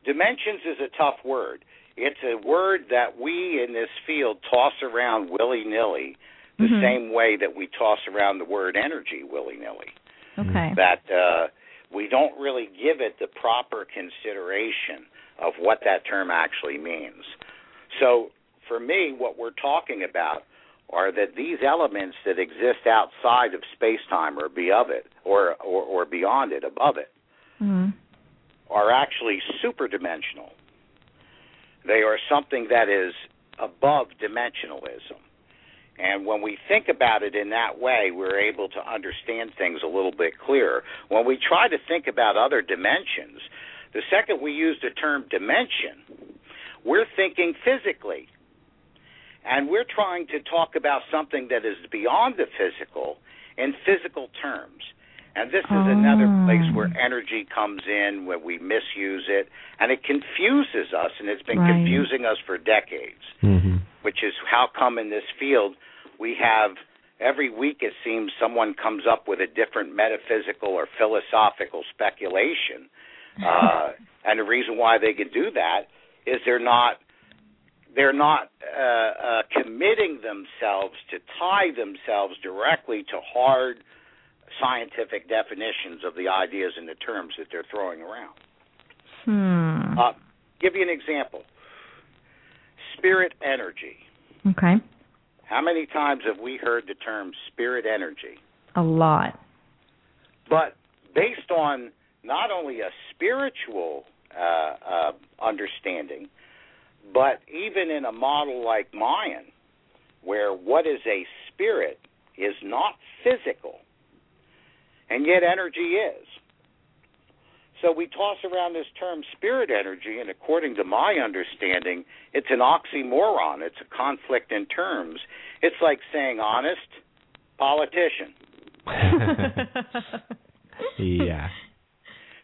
dimensions is a tough word. It's a word that we in this field toss around willy nilly, the Mhm. same way that we toss around the word energy willy nilly. Okay. That uh, we don't really give it the proper consideration of what that term actually means. So, for me, what we're talking about are that these elements that exist outside of space time or above it, or, or, or beyond it, above it. Are actually superdimensional. They are something that is above dimensionalism. And when we think about it in that way, we're able to understand things a little bit clearer. When we try to think about other dimensions, the second we use the term dimension, we're thinking physically. And we're trying to talk about something that is beyond the physical in physical terms. And this is another place where energy comes in, where we misuse it, and it confuses us, and it's been Right. confusing us for decades Mm-hmm. which is how come in this field we have every week it seems someone comes up with a different metaphysical or philosophical speculation uh, and the reason why they can do that is they're not they're not uh, uh, committing themselves to tie themselves directly to hard scientific definitions of the ideas and the terms that they're throwing around. Hmm. Uh, give you an example. Spirit energy. Okay. How many times have we heard the term spirit energy? A lot. But based on not only a spiritual uh, uh, understanding, but even in a model like Mayan, where what is a spirit is not physical, and yet energy is. So we toss around this term spirit energy, and according to my understanding, it's an oxymoron. It's a conflict in terms. It's like saying honest politician. yeah.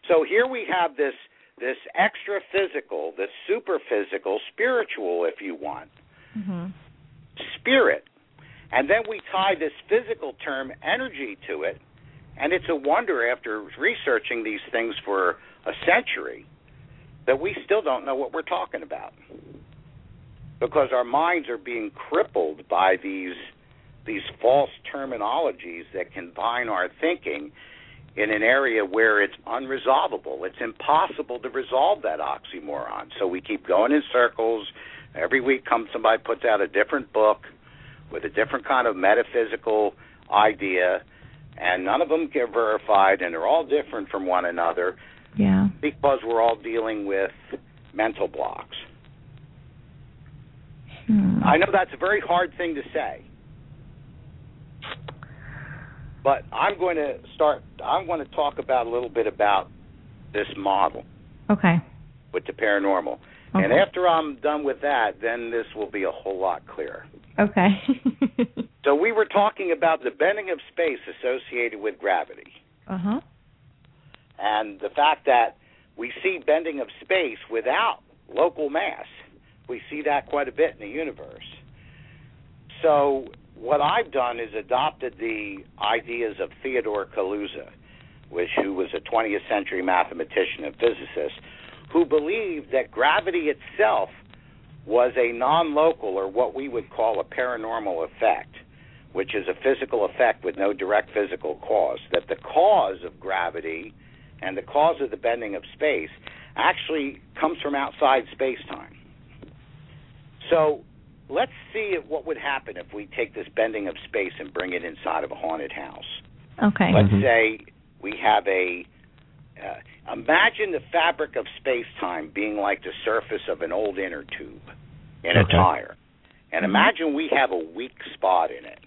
So here we have this this extra physical, this super physical, spiritual, if you want, Mhm. spirit, and then we tie this physical term energy to it, and it's a wonder after researching these things for a century that we still don't know what we're talking about because our minds are being crippled by these these false terminologies that combine our thinking in an area where it's unresolvable. It's impossible to resolve that oxymoron. So we keep going in circles. Every week comes somebody puts out a different book with a different kind of metaphysical idea and none of them get verified and they're all different from one another Yeah. because we're all dealing with mental blocks. Hmm. I know that's a very hard thing to say. But I'm going to start I'm going to talk about a little bit about this model Okay. with the paranormal. And after I'm done with that, then this will be a whole lot clearer. Okay. So we were talking about the bending of space associated with gravity. Uh huh. And the fact that we see bending of space without local mass. We see that quite a bit in the universe. So what I've done is adopted the ideas of Theodore Kaluza, which who was a 20th century mathematician and physicist, who believed that gravity itself was a non-local or what we would call a paranormal effect, which is a physical effect with no direct physical cause. That the cause of gravity and the cause of the bending of space actually comes from outside space-time. So let's see what would happen if we take this bending of space and bring it inside of a haunted house. Okay. Let's Mhm. say we have a. Uh, imagine the fabric of space time being like the surface of an old inner tube in a tire. And Mhm. imagine we have a weak spot in it.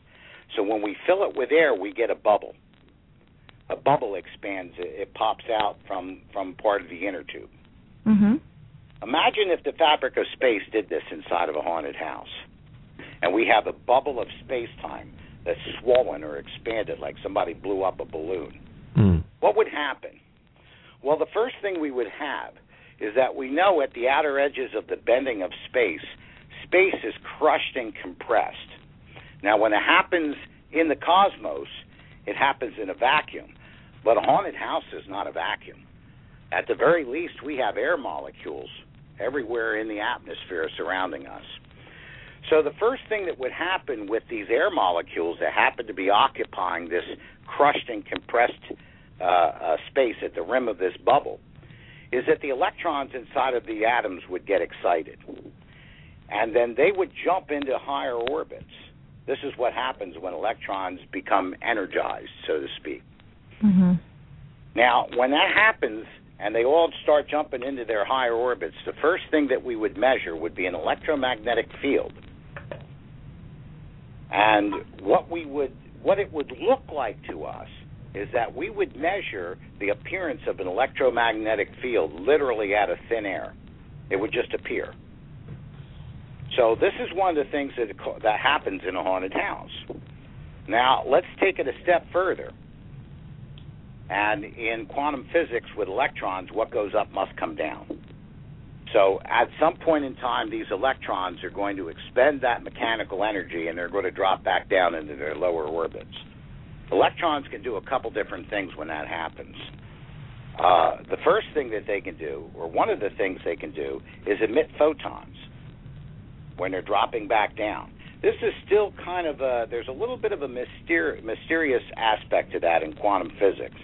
So when we fill it with air, we get a bubble. A bubble expands, it, it pops out from, from part of the inner tube. Mhm. Imagine if the fabric of space did this inside of a haunted house. And we have a bubble of space time that's swollen or expanded like somebody blew up a balloon. Mm. What would happen? Well, the first thing we would have is that we know at the outer edges of the bending of space, space is crushed and compressed. Now, when it happens in the cosmos, it happens in a vacuum. But a haunted house is not a vacuum. At the very least, we have air molecules everywhere in the atmosphere surrounding us. So the first thing that would happen with these air molecules that happen to be occupying this crushed and compressed uh, uh, space at the rim of this bubble is that the electrons inside of the atoms would get excited. And then they would jump into higher orbits. This is what happens when electrons become energized, so to speak. Mhm. Now, when that happens and they all start jumping into their higher orbits, the first thing that we would measure would be an electromagnetic field. And what we would what it would look like to us is that we would measure the appearance of an electromagnetic field literally out of thin air. It would just appear. So this is one of the things that that happens in a haunted house. Now, let's take it a step further. And in quantum physics with electrons, what goes up must come down. So at some point in time, these electrons are going to expend that mechanical energy and they're going to drop back down into their lower orbits. Electrons can do a couple different things when that happens. Uh, the first thing that they can do, or one of the things they can do, is emit photons when they're dropping back down. This is still kind of a, there's a little bit of a myster- mysterious aspect to that in quantum physics.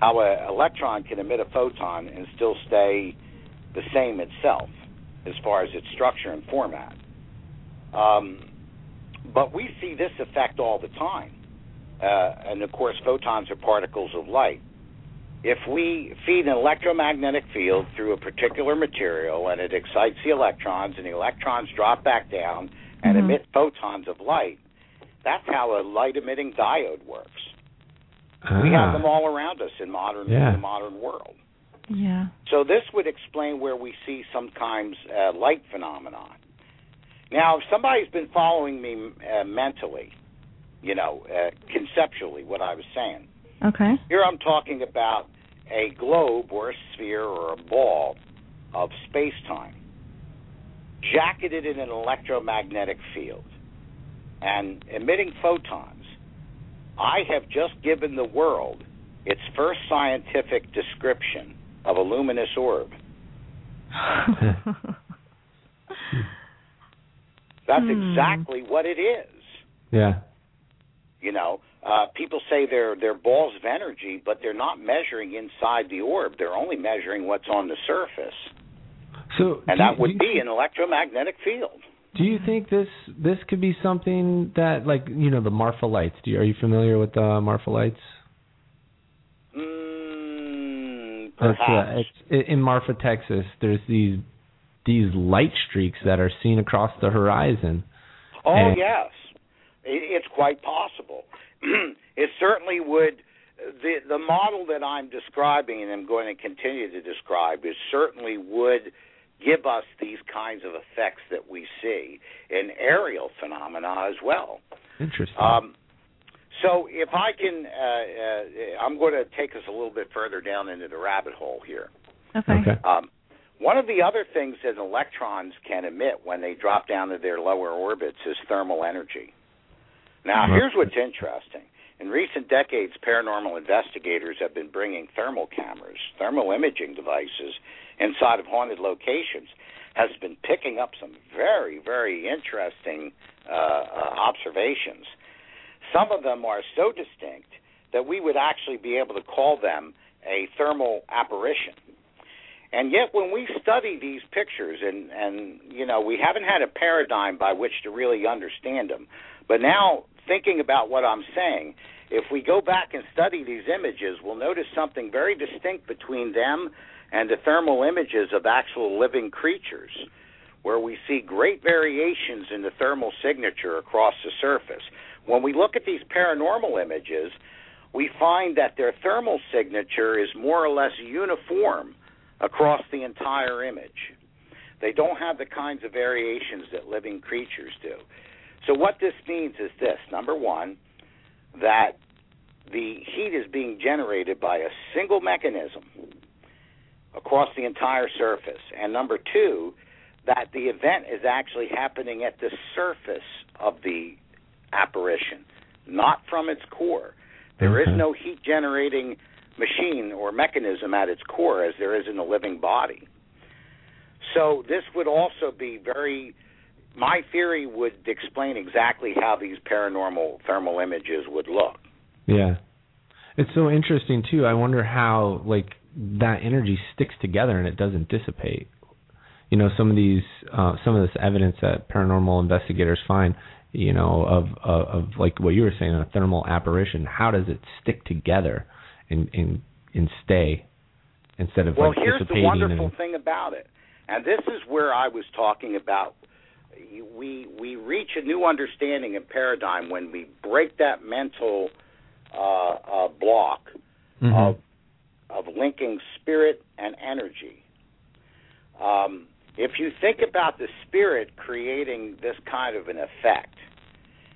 How an electron can emit a photon and still stay the same itself as far as its structure and format. Um, but we see this effect all the time. Uh, and of course, photons are particles of light. If we feed an electromagnetic field through a particular material and it excites the electrons, and the electrons drop back down and Mhm. emit photons of light, that's how a light emitting diode works. We have Ah. them all around us in modern Yeah. in the modern world. Yeah. So this would explain where we see sometimes uh, light phenomenon. Now, if somebody's been following me uh, mentally, you know, uh, conceptually, what I was saying. Okay. Here I'm talking about a globe or a sphere or a ball of space-time jacketed in an electromagnetic field and emitting photons. I have just given the world its first scientific description of a luminous orb. That's Hmm. exactly what it is. Yeah. You know, uh, people say they're they're balls of energy, but they're not measuring inside the orb. They're only measuring what's on the surface, So and that you- would you- be an electromagnetic field. Do you think this this could be something that like you know the Marfa lights? Do you, are you familiar with the Marfa lights? Mm, uh, perhaps. it's in Marfa, Texas. There's these these light streaks that are seen across the horizon. oh and- yes, it, it's quite possible. it certainly would. The the model that I'm describing and I'm going to continue to describe is certainly would give us these kinds of effects that we see in aerial phenomena as well. Interesting. Um, so if I can, uh, uh, I'm going to take us a little bit further down into the rabbit hole here. Okay. okay. Um, one of the other things that electrons can emit when they drop down to their lower orbits is thermal energy. Now, here's what's interesting. In recent decades, paranormal investigators have been bringing thermal cameras, thermal imaging devices inside of haunted locations, has been picking up some very, very interesting uh, uh, observations. Some of them are so distinct that we would actually be able to call them a thermal apparition. And yet, when we study these pictures, and and you know, we haven't had a paradigm by which to really understand them. But now, thinking about what I'm saying, if we go back and study these images, we'll notice something very distinct between them and the thermal images of actual living creatures, where we see great variations in the thermal signature across the surface. When we look at these paranormal images, we find that their thermal signature is more or less uniform across the entire image. They don't have the kinds of variations that living creatures do. So, what this means is this number one, that the heat is being generated by a single mechanism across the entire surface. And number two, that the event is actually happening at the surface of the apparition, not from its core. There is mm-hmm. no heat generating machine or mechanism at its core as there is in a living body. So this would also be very my theory would explain exactly how these paranormal thermal images would look. Yeah. It's so interesting too. I wonder how like that energy sticks together and it doesn't dissipate. You know, some of these uh some of this evidence that paranormal investigators find, you know, of of, of like what you were saying, a thermal apparition, how does it stick together and and and stay instead of dissipating? well, like here's the wonderful and thing about it, and this is where I was talking about. We we reach a new understanding and paradigm when we break that mental uh, uh, block Mhm. of of linking spirit and energy. Um, if you think about the spirit creating this kind of an effect,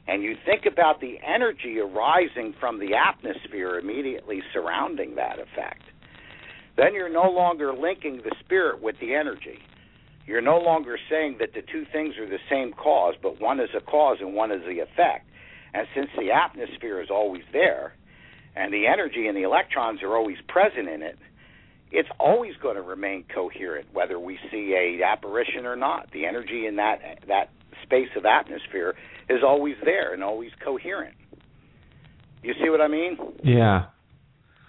and you think about the energy arising from the atmosphere immediately surrounding that effect, then you're no longer linking the spirit with the energy. You're no longer saying that the two things are the same cause, but one is a cause and one is the effect. And since the atmosphere is always there, and the energy and the electrons are always present in it, it's always going to remain coherent, whether we see a apparition or not. The energy in that that space of atmosphere is always there and always coherent. You see what I mean? Yeah.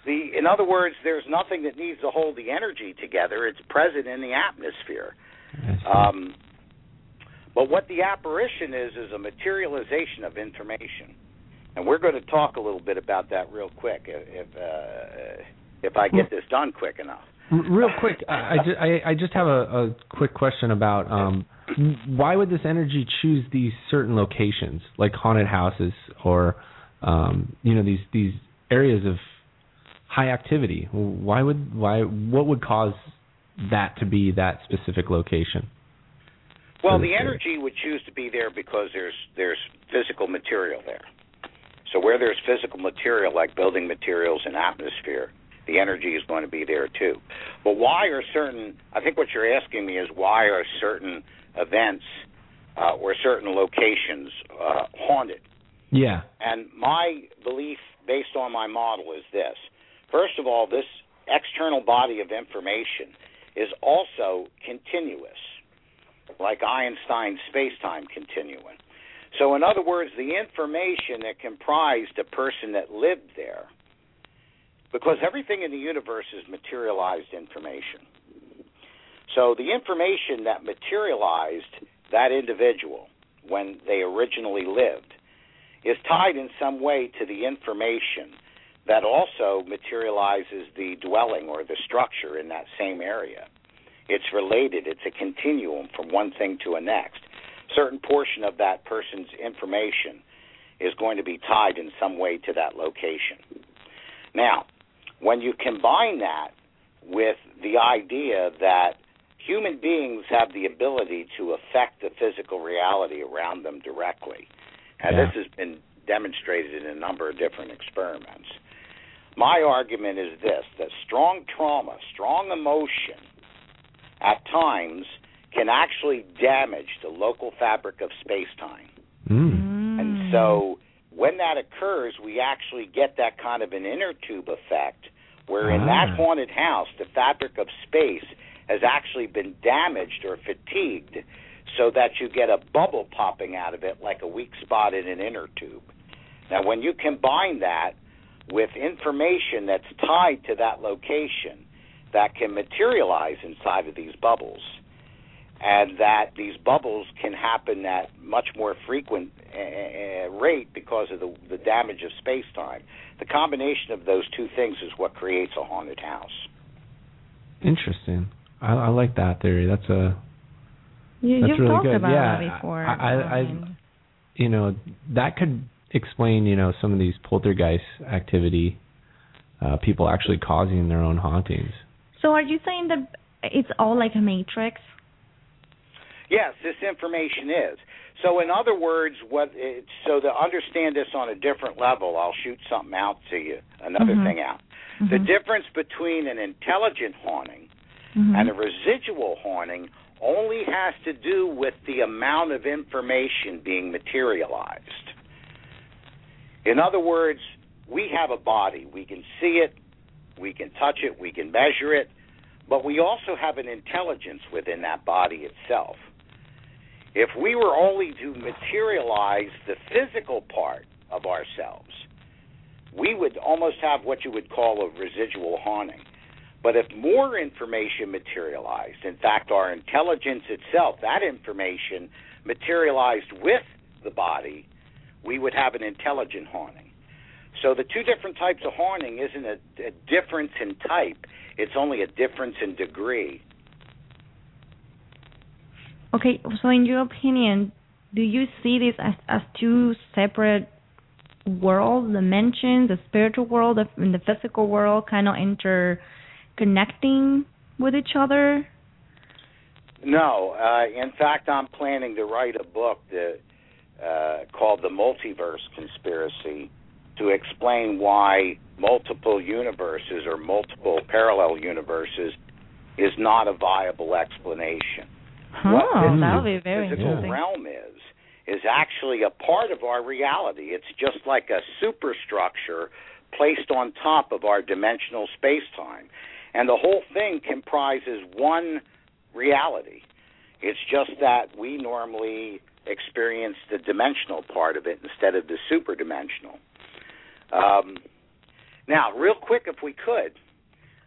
The in other words, there's nothing that needs to hold the energy together. It's present in the atmosphere. Um, but what the apparition is is a materialization of information, and we're going to talk a little bit about that real quick if if, uh, if I get this done quick enough. Real quick, I I just, I, I just have a, a quick question about um, why would this energy choose these certain locations, like haunted houses, or um, you know these these areas of high activity? Why would why what would cause that to be that specific location? Well, the energy would choose to be there because there's there's physical material there. So where there's physical material like building materials and atmosphere, the energy is going to be there too. But why are certain? I think what you're asking me is why are certain events uh, or certain locations uh, haunted? Yeah. And my belief, based on my model, is this: first of all, this external body of information is also continuous, like Einstein's space-time continuum. So, in other words, the information that comprised a person that lived there, because everything in the universe is materialized information. So, the information that materialized that individual when they originally lived is tied in some way to the information that also materializes the dwelling or the structure in that same area. It's related, it's a continuum from one thing to a next. Certain portion of that person's information is going to be tied in some way to that location. Now, when you combine that with the idea that human beings have the ability to affect the physical reality around them directly, And Yeah. this has been demonstrated in a number of different experiments. My argument is this that strong trauma, strong emotion, at times can actually damage the local fabric of space time. Mm. And so when that occurs, we actually get that kind of an inner tube effect where in that Ah. haunted house, the fabric of space has actually been damaged or fatigued so that you get a bubble popping out of it like a weak spot in an inner tube. Now, when you combine that with information that's tied to that location that can materialize inside of these bubbles, and that these bubbles can happen at much more frequent uh, rate because of the, the damage of space time. The combination of those two things is what creates a haunted house. Interesting. I, I like that theory. That's a You, that's you've really talked good. about yeah, that before. I, I, I, mean, you know, that could explain, you know, some of these poltergeist activity, uh, people actually causing their own hauntings. so are you saying that it's all like a matrix? Yes, this information is. So, in other words, what it, so to understand this on a different level, I'll shoot something out to you, another Mhm. thing out. The difference between an intelligent haunting Mhm. and a residual haunting only has to do with the amount of information being materialized. In other words, we have a body. We can see it, we can touch it, we can measure it, but we also have an intelligence within that body itself. If we were only to materialize the physical part of ourselves, we would almost have what you would call a residual haunting. But if more information materialized, in fact, our intelligence itself, that information materialized with the body, we would have an intelligent haunting. So the two different types of haunting isn't a, a difference in type, it's only a difference in degree. Okay, so in your opinion, do you see this as, as two separate worlds, dimensions, the spiritual world and the physical world kind of interconnecting with each other? No, uh, in fact, I'm planning to write a book that, uh, called The Multiverse Conspiracy to explain why multiple universes or multiple parallel universes is not a viable explanation. what Huh, this that would be very physical realm is is actually a part of our reality. It's just like a superstructure placed on top of our dimensional space-time. And the whole thing comprises one reality. It's just that we normally experience the dimensional part of it instead of the superdimensional. Um, now, real quick, if we could,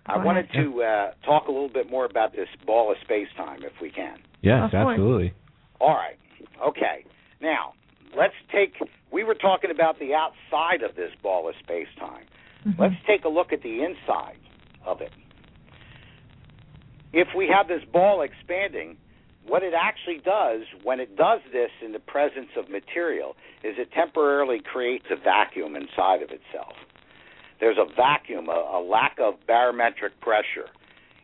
I Go wanted to uh, talk a little bit more about this ball of space-time, if we can. Yes, absolutely. All right. Okay. Now, let's take. We were talking about the outside of this ball of space time. Let's take a look at the inside of it. If we have this ball expanding, what it actually does when it does this in the presence of material is it temporarily creates a vacuum inside of itself. There's a vacuum, a, a lack of barometric pressure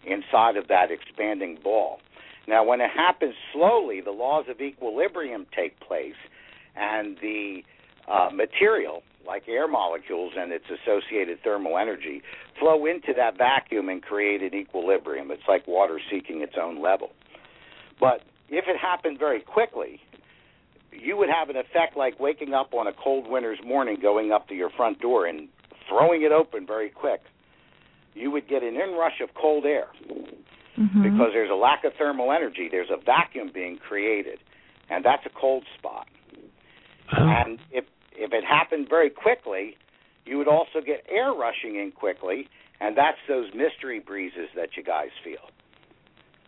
inside of that expanding ball. Now, when it happens slowly, the laws of equilibrium take place, and the uh, material, like air molecules and its associated thermal energy, flow into that vacuum and create an equilibrium. It's like water seeking its own level. But if it happened very quickly, you would have an effect like waking up on a cold winter's morning, going up to your front door and throwing it open very quick. You would get an inrush of cold air mm-hmm. because there's a lack of thermal energy. There's a vacuum being created, and that's a cold spot. Oh. And if if it happened very quickly, you would also get air rushing in quickly, and that's those mystery breezes that you guys feel,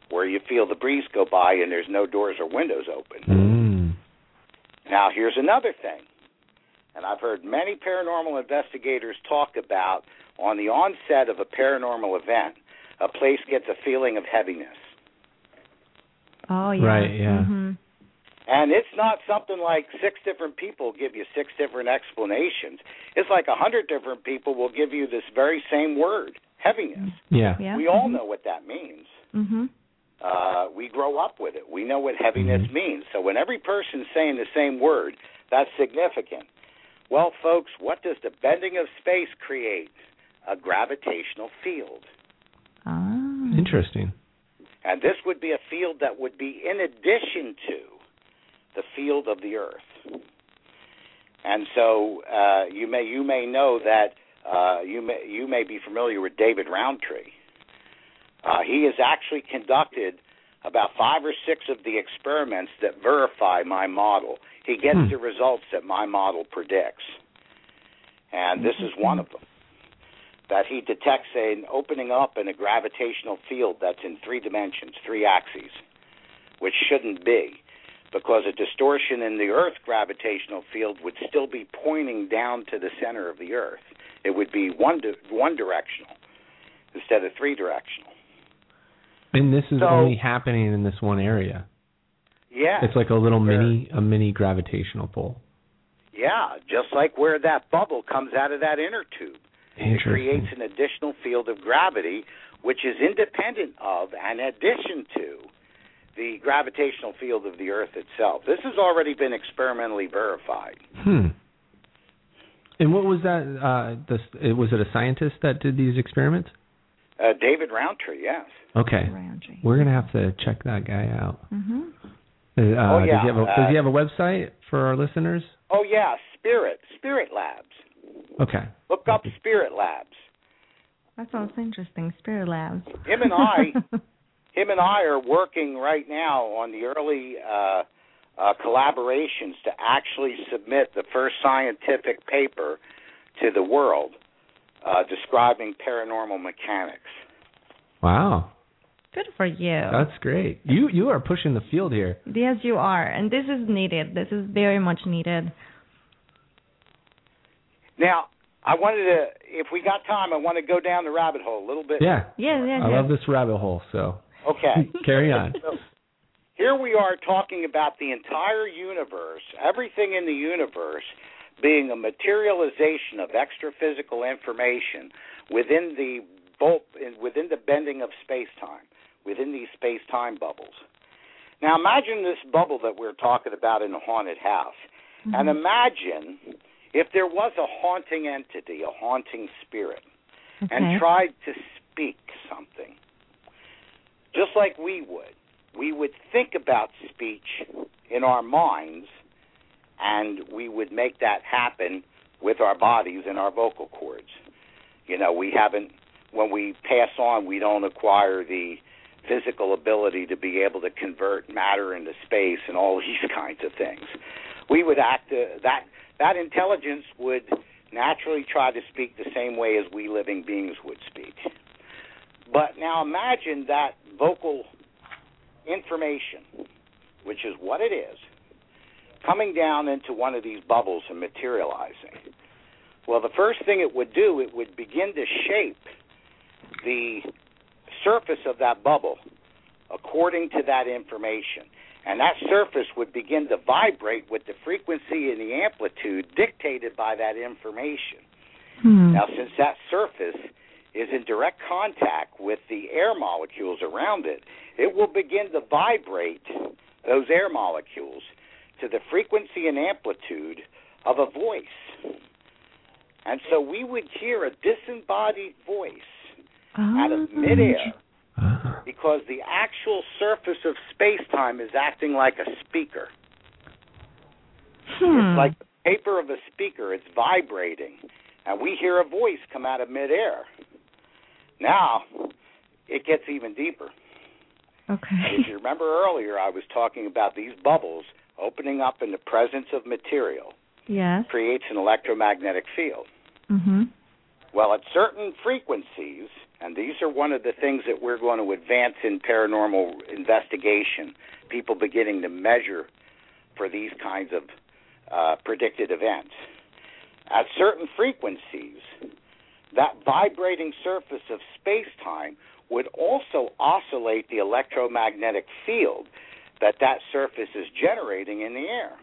where you feel the breeze go by and there's no doors or windows open. Mm. Now, here's another thing, and I've heard many paranormal investigators talk about on the onset of a paranormal event, a place gets a feeling of heaviness. Oh yeah. Right, yeah. hmm And it's not something like six different people give you six different explanations. It's like a hundred different people will give you this very same word, heaviness. Yeah. Yeah. We all know what that means. Mhm. Uh, we grow up with it. We know what heaviness means. So when every person's saying the same word, That's significant. Well, folks, what does the bending of space create? A gravitational field. Ah. Interesting. And this would be a field that would be in addition to the field of the Earth. And so uh, you may you may know that uh, you may you may be familiar with David Rountree. Uh, he has actually conducted about five or six of the experiments that verify my model. He gets Hmm. the results that my model predicts, and this is one of them. That he detects an opening up in a gravitational field that's in three dimensions, three axes, which shouldn't be, because a distortion in the Earth gravitational field would still be pointing down to the center of the Earth. It would be one di- one directional instead of three directional. And this is So- only happening in this one area. Yeah. It's like a little Where- mini a mini gravitational pull. Yeah, just like where that bubble comes out of that inner tube. It creates an additional field of gravity, which is independent of and addition to the gravitational field of the Earth itself. This has already been experimentally verified. Hmm. And what was that? Uh, this, was it a scientist that did these experiments? Uh, David Rountree, yes. Okay. We're gonna have to check that guy out. Mm-hmm. Uh, Oh, yeah, Does he have a uh, Does he have a website for our listeners? Oh yeah, Spirit, Spirit Labs. Okay. Look up Spirit Labs. That sounds interesting. Spirit Labs. Him and I, him and I are working right now on the early uh, uh, collaborations to actually submit the first scientific paper to the world uh, describing paranormal mechanics. Wow. Good for you. That's great. You you are pushing the field here. Yes, you are, and this is needed. This is very much needed. Now, I wanted to, if we got time, I want to go down the rabbit hole a little bit. Yeah. Yeah, yeah, I yeah. love this rabbit hole. So Okay. carry on. So here we are talking about the entire universe, everything in the universe being a materialization of extra physical information within the bulk, within the bending of space-time, within these space-time bubbles. Now imagine this bubble that we're talking about in a haunted house, mm-hmm. and imagine if there was a haunting entity, a haunting spirit, Okay. and tried to speak something, just like we would. We would think about speech in our minds, and we would make that happen with our bodies and our vocal cords. You know, we haven't, when we pass on, we don't acquire the physical ability to be able to convert matter into space and all these kinds of things. We would act, uh, that, that intelligence would naturally try to speak the same way as we living beings would speak. But now imagine that vocal information, which is what it is, coming down into one of these bubbles and materializing. Well, the first thing it would do, it would begin to shape the surface of that bubble according to that information. And that surface would begin to vibrate with the frequency and the amplitude dictated by that information. Hmm. Now, since that surface is in direct contact with the air molecules around it, it will begin to vibrate those air molecules to the frequency and amplitude of a voice. And so we would hear a disembodied voice out of midair because the actual surface of space time is acting like a speaker. Hmm. It's like the paper of a speaker, it's vibrating. And we hear a voice come out of midair. Now, it gets even deeper. Okay. If you remember earlier, I was talking about these bubbles opening up in the presence of material Yes. creates an electromagnetic field. Mhm. Well, at certain frequencies, and these are one of the things that we're going to advance in paranormal investigation, people beginning to measure for these kinds of uh, predicted events. At certain frequencies, that vibrating surface of space time would also oscillate the electromagnetic field that that surface is generating in the air.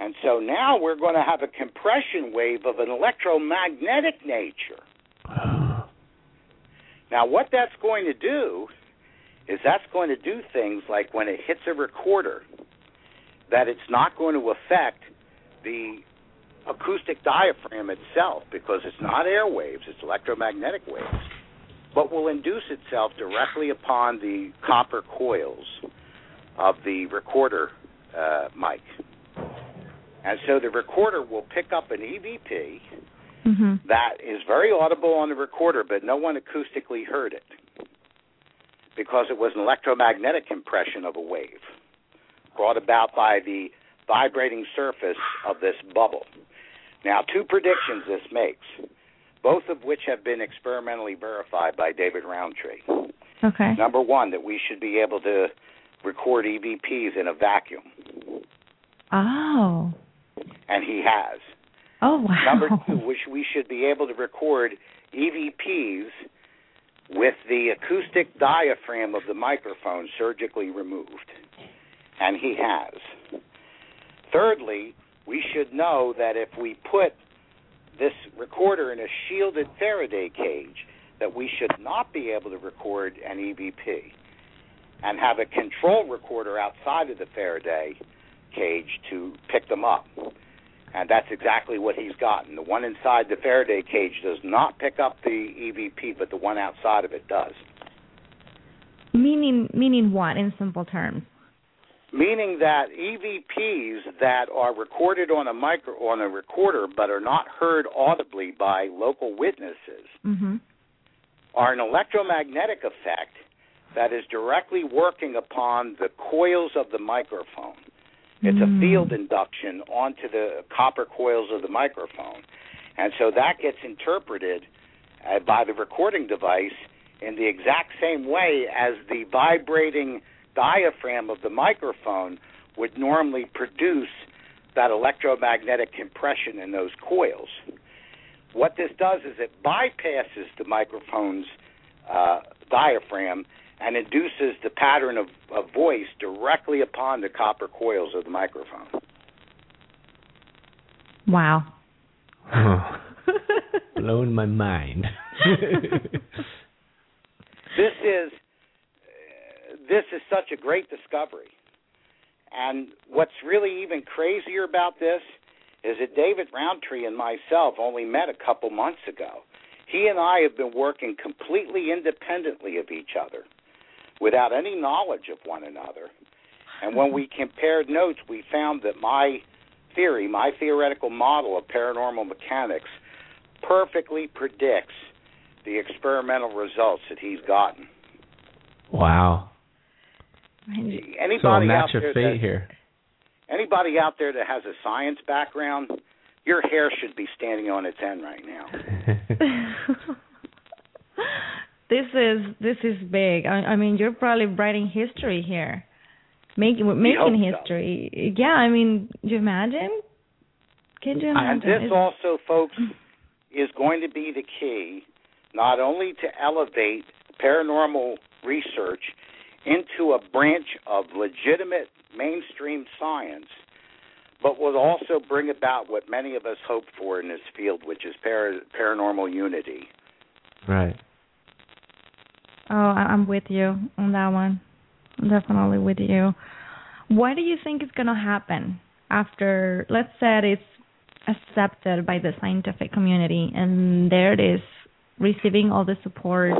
And so now we're going to have a compression wave of an electromagnetic nature. Now, what that's going to do is that's going to do things like when it hits a recorder, that it's not going to affect the acoustic diaphragm itself, because it's not airwaves, it's electromagnetic waves, but will induce itself directly upon the copper coils of the recorder uh, mic. And so the recorder will pick up an EVP Mm-hmm. that is very audible on the recorder, but no one acoustically heard it because it was an electromagnetic impression of a wave brought about by the vibrating surface of this bubble. Now, two predictions this makes, both of which have been experimentally verified by David Rountree. Okay. Number one, that we should be able to record EVPs in a vacuum, Oh. and he has. Oh wow. Number two, which we should be able to record EVPs with the acoustic diaphragm of the microphone surgically removed. And he has. Thirdly, we should know that if we put this recorder in a shielded Faraday cage, that we should not be able to record an EVP and have a control recorder outside of the Faraday cage to pick them up. And that's exactly what he's gotten. The one inside the Faraday cage does not pick up the EVP, but the one outside of it does. Meaning meaning what in simple terms? Meaning that EVPs that are recorded on a micro on a recorder but are not heard audibly by local witnesses Mm-hmm. are an electromagnetic effect that is directly working upon the coils of the microphone. It's a Mm. field induction onto the copper coils of the microphone. And so that gets interpreted uh, by the recording device in the exact same way as the vibrating diaphragm of the microphone would normally produce that electromagnetic compression in those coils. What this does is it bypasses the microphone's uh, diaphragm and induces the pattern of, of voice directly upon the copper coils of the microphone. Wow. Blown my mind. this is this is such a great discovery. And what's really even crazier about this is that David Rountree and myself only met a couple months ago. He and I have been working completely independently of each other without any knowledge of one another. And when we compared notes, we found that my theory, my theoretical model of paranormal mechanics, perfectly predicts the experimental results that he's gotten. wow. Anybody so a out match there of fate that, here. anybody out there that has a science background, your hair should be standing on its end right now. this is this is big. I, I mean, you're probably writing history here, making making hope so. history. Yeah, I mean, you imagine? Can you imagine? And imagine? this also, folks, is going to be the key not only to elevate paranormal research into a branch of legitimate mainstream science, but will also bring about what many of us hope for in this field, which is para- paranormal unity. Right. Oh, I- I'm with you on that one. I'm definitely with you. What do you think is going to happen after, let's say it's accepted by the scientific community and there it is, receiving all the support?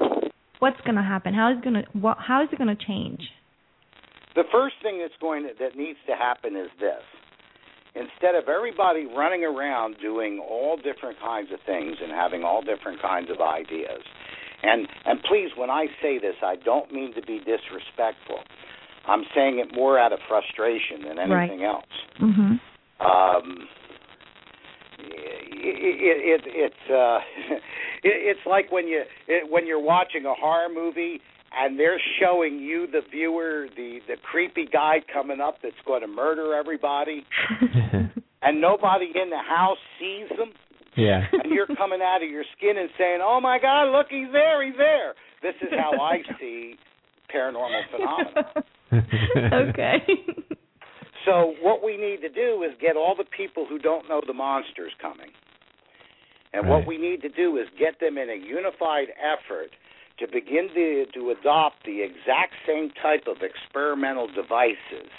What's going to happen? How is going to what, how is it going to change? The first thing that's going to, that needs to happen is this. Instead of everybody running around doing all different kinds of things and having all different kinds of ideas, and and please, when I say this, I don't mean to be disrespectful. I'm saying it more out of frustration than anything else. Mhm. Um, it, it, it it's uh, it, it's like when you it, when you're watching a horror movie and they're showing you the viewer the the creepy guy coming up that's going to murder everybody and nobody in the house sees them Yeah. and you're coming out of your skin and saying oh my god look he's there he's there this is how i see paranormal phenomena okay. So what we need to do is get all the people who don't know the monsters coming. And what we need to do is get them in a unified effort to begin to, to adopt the exact same type of experimental devices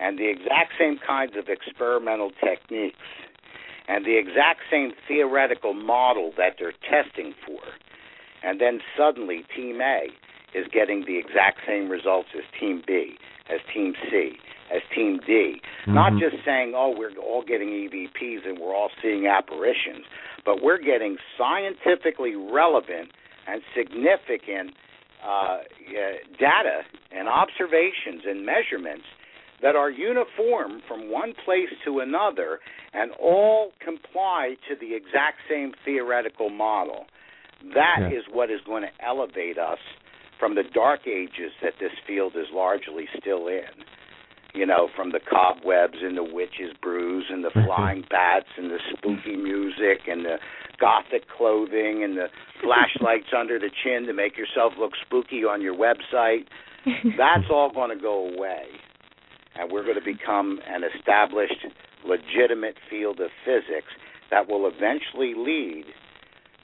and the exact same kinds of experimental techniques and the exact same theoretical model that they're testing for. And then suddenly Team A is getting the exact same results as Team B, as Team C, as Team D. Mm-hmm. Not just saying, oh, we're all getting EVPs and we're all seeing apparitions, but we're getting scientifically relevant and significant uh, data and observations and measurements that are uniform from one place to another and all comply to the exact same theoretical model. That yeah. is what is going to elevate us from the dark ages that this field is largely still in. You know, from the cobwebs and the witches' brews and the mm-hmm. flying bats and the spooky music and the gothic clothing and the flashlights under the chin to make yourself look spooky on your website. That's all going to go away and we're going to become an established, legitimate field of physics that will eventually lead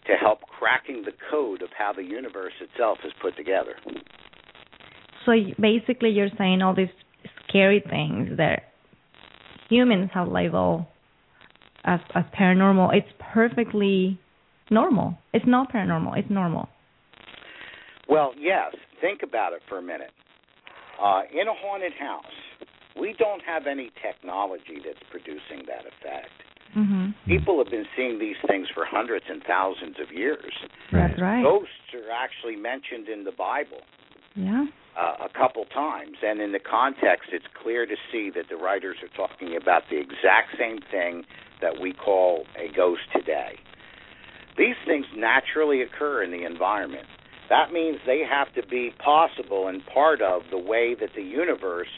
to help cracking the code of how the universe itself is put together. So basically, you're saying all these scary things that humans have labeled as, as paranormal. It's perfectly normal. It's not paranormal. It's normal. Well, yes. Think about it for a minute. Uh, in a haunted house, we don't have any technology that's producing that effect. Mm-hmm. People have been seeing these things for hundreds and thousands of years. That's right. Ghosts are actually mentioned in the Bible. Yeah. Uh, a couple times, and in the context, it's clear to see that the writers are talking about the exact same thing that we call a ghost today. These things naturally occur in the environment. That means they have to be possible and part of the way that the universe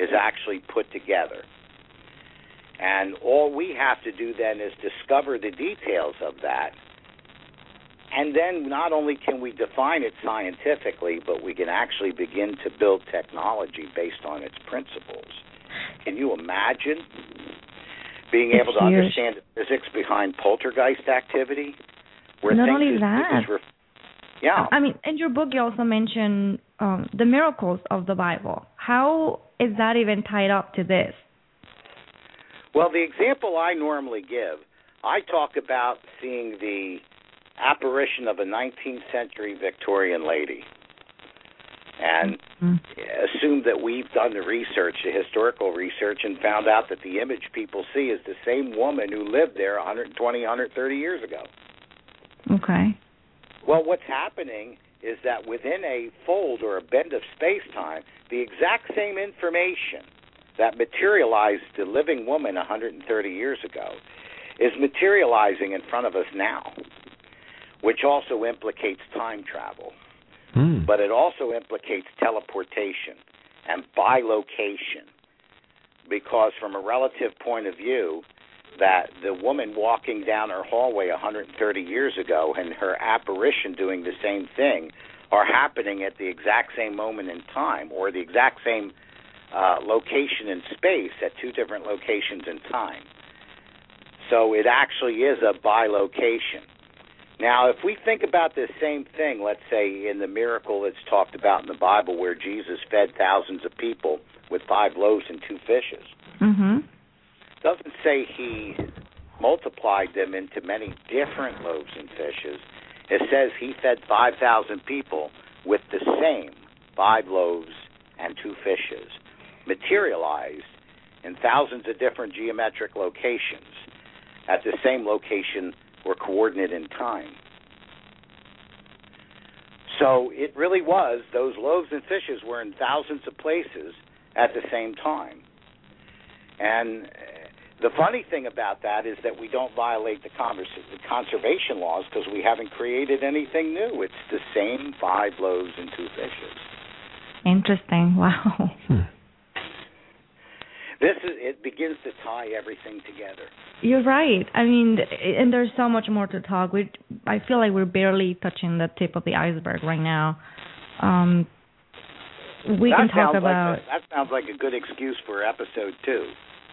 is actually put together. And all we have to do then is discover the details of that. And then not only can we define it scientifically, but we can actually begin to build technology based on its principles. Can you imagine being it's able to huge. understand the physics behind poltergeist activity? Where Not only that. yeah. I mean, in your book, you also mention um, the miracles of the Bible. How is that even tied up to this? Well, the example I normally give, I talk about seeing the apparition of a 19th century Victorian lady and mm-hmm. assume that we've done the research, the historical research, and found out that the image people see is the same woman who lived there 120, 130 years ago. Okay. Well, what's happening is that within a fold or a bend of space time, the exact same information that materialized the living woman 130 years ago is materializing in front of us now, which also implicates time travel. Mm. But it also implicates teleportation and bilocation, because from a relative point of view, that the woman walking down her hallway 130 years ago and her apparition doing the same thing are happening at the exact same moment in time or the exact same uh, location in space at two different locations in time. So it actually is a bilocation. Now, if we think about this same thing, let's say in the miracle that's talked about in the Bible where Jesus fed thousands of people with five loaves and two fishes. Mm-hmm doesn't say he multiplied them into many different loaves and fishes. It says he fed 5,000 people with the same five loaves and two fishes, materialized in thousands of different geometric locations at the same location or coordinate in time. So it really was, those loaves and fishes were in thousands of places at the same time. And the funny thing about that is that we don't violate the, the conservation laws because we haven't created anything new. It's the same five loaves and two fishes. Interesting. Wow. Hmm. This is it begins to tie everything together. You're right. I mean, and there's so much more to talk. We I feel like we're barely touching the tip of the iceberg right now. Um, we that can talk about like a, that sounds like a good excuse for episode two.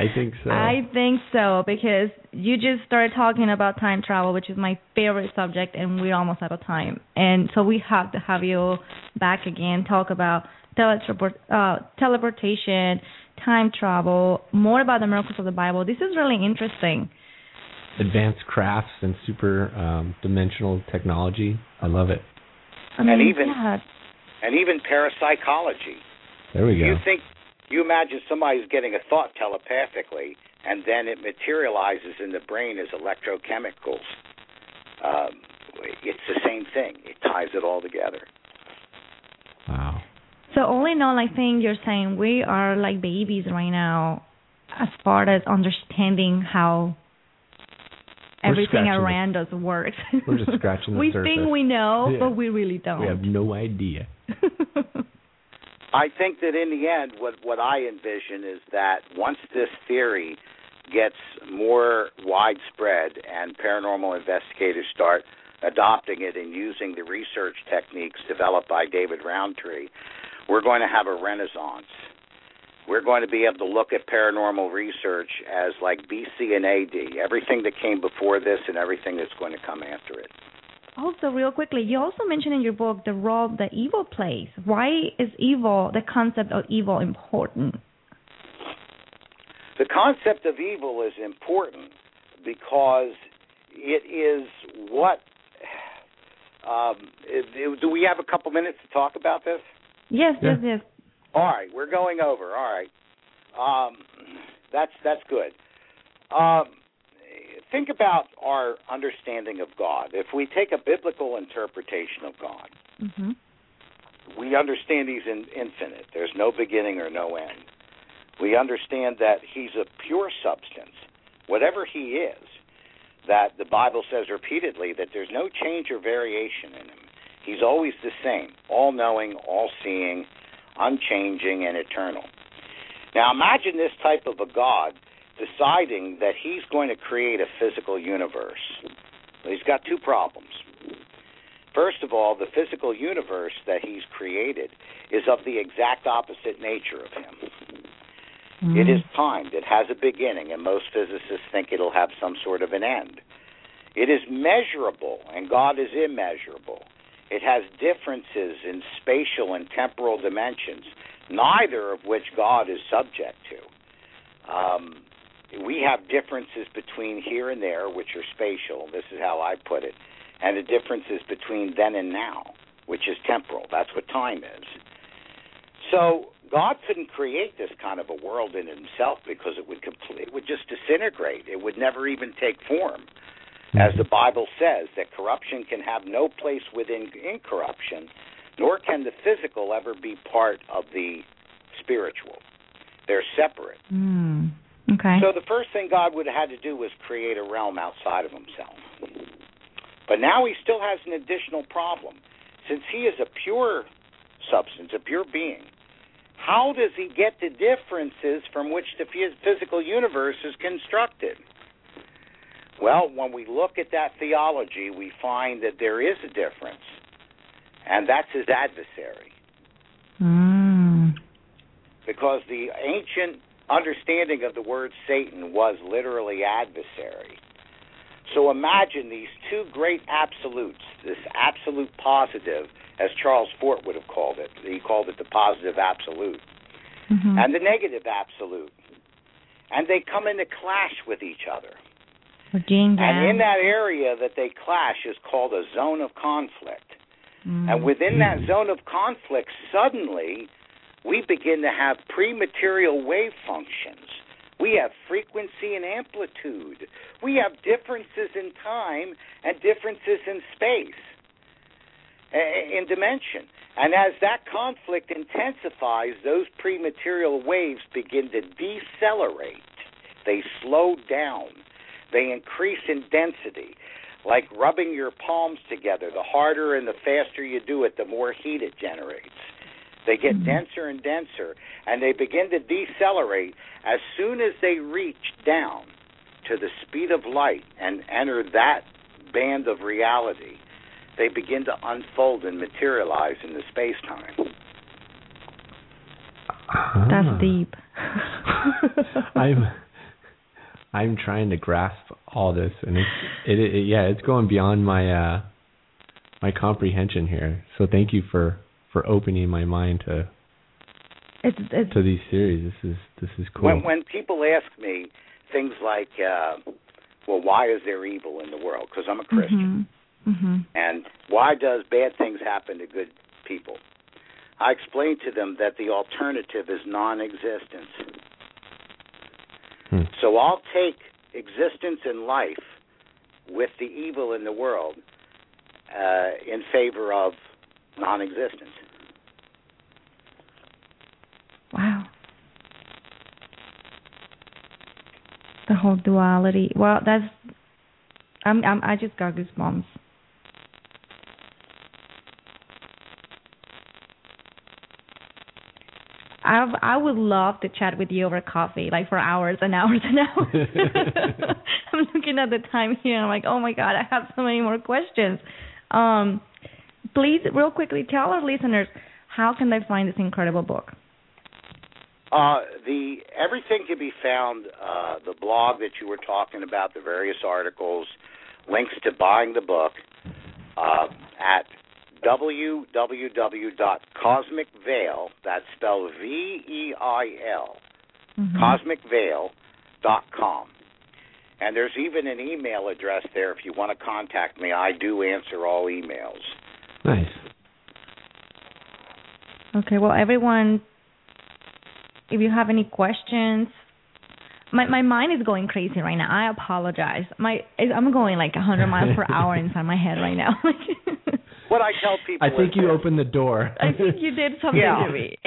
I think so. I think so because you just started talking about time travel, which is my favorite subject, and we're almost out of time. And so we have to have you back again, talk about teletransport, uh, teleportation, time travel, more about the miracles of the Bible. This is really interesting. Advanced crafts and super um, dimensional technology. I love it. I mean, and even yeah. and even parapsychology. There we go. You think you imagine somebody's getting a thought telepathically, and then it materializes in the brain as electrochemicals. Um, it's the same thing. It ties it all together. Wow. So all in all, I think you're saying we are like babies right now, as far as understanding how We're everything scratching the- around us works. We're just scratching the we surface. think we know, Yeah. but we really don't. We have no idea. I think that in the end, what what I envision is that once this theory gets more widespread and paranormal investigators start adopting it and using the research techniques developed by David Rountree, we're going to have a renaissance. We're going to be able to look at paranormal research as like BC and AD, everything that came before this and everything that's going to come after it. Also, real quickly, you also mentioned in your book the role that evil plays. Why is evil, the concept of evil, important? The concept of evil is important because it is what. Um, it, it- do we have a couple minutes to talk about this? Yes, yes, yes. All right, we're going over. All right, um, that's that's good. Um, think about our understanding of God. If we take a biblical interpretation of God, hmm we understand He's in, infinite. There's no beginning or no end. We understand that He's a pure substance, whatever He is. That the Bible says repeatedly that there's no change or variation in Him. He's always the same, all knowing, all seeing, unchanging, and eternal. Now imagine this type of a God deciding that he's going to create a physical universe. He's got two problems. First of all, the physical universe that he's created is of the exact opposite nature of him. Mm. It is timed. It has a beginning, and most physicists think it'll have some sort of an end. It is measurable, and God is immeasurable. It has differences in spatial and temporal dimensions, neither of which God is subject to. Um, we have differences between here and there, which are spatial. This is how I put it. And the differences between then and now, which is temporal. That's what time is. So God couldn't create this kind of a world in himself because it would complete, it would just disintegrate. It would never even take form. As the Bible says, that corruption can have no place within incorruption, nor can the physical ever be part of the spiritual. They're separate. Mm. Okay. So the first thing God would have had to do was create a realm outside of himself. But now he still has an additional problem. Since he is a pure substance, a pure being, how does he get the differences from which the physical universe is constructed? Well, when we look at that theology, we find that there is a difference, and that's his adversary. Mm. because the ancient understanding of the word Satan was literally adversary. So imagine these two great absolutes, this absolute positive, as Charles Fort would have called it. He called it the positive absolute, Mhm. and the negative absolute. And they come into clash with each other. And in that area that they clash is called a zone of conflict. Mm. And within that zone of conflict, suddenly we begin to have pre-material wave functions. We have frequency and amplitude. We have differences in time and differences in space, in dimension. And as that conflict intensifies, those pre-material waves begin to decelerate. They slow down. They increase in density like rubbing your palms together. The harder and the faster you do it, the more heat it generates. They get denser and denser, and they begin to decelerate as soon as they reach down to the speed of light and enter that band of reality. They begin to unfold and materialize in the space time. Ah. That's deep. I'm I'm trying to grasp all this, and it's it, it yeah, it's going beyond my uh my comprehension here. So thank you for for opening my mind to it's, it's to these series. This is this is cool. When when people ask me things like, uh, "Well, why is there evil in the world?" Because I'm a Christian, hmm hmm and why does bad things happen to good people? I explain to them that the alternative is non-existence. Hmm. So I'll take existence in life with the evil in the world uh, in favor of non-existence. Wow. The whole duality. Well, that's. I'm. I'm. I just got goosebumps. I I would love to chat with you over coffee, like for hours and hours and hours. I'm looking at the time here. I'm like, oh my god, I have so many more questions. Um, please, real quickly, tell our listeners how can they find this incredible book. Uh, the everything can be found. Uh, the blog that you were talking about, the various articles, links to buying the book uh, at www.cosmicveil. That's spelled V E I L. Mm-hmm. CosmicVeil.com. And there's even an email address there if you want to contact me. I do answer all emails. Nice. Okay, well, everyone, if you have any questions, my my mind is going crazy right now. I apologize. My I'm going like 100 miles per hour inside my head right now. What I tell people I think is you opened the door. I think you did something Yeah. to me.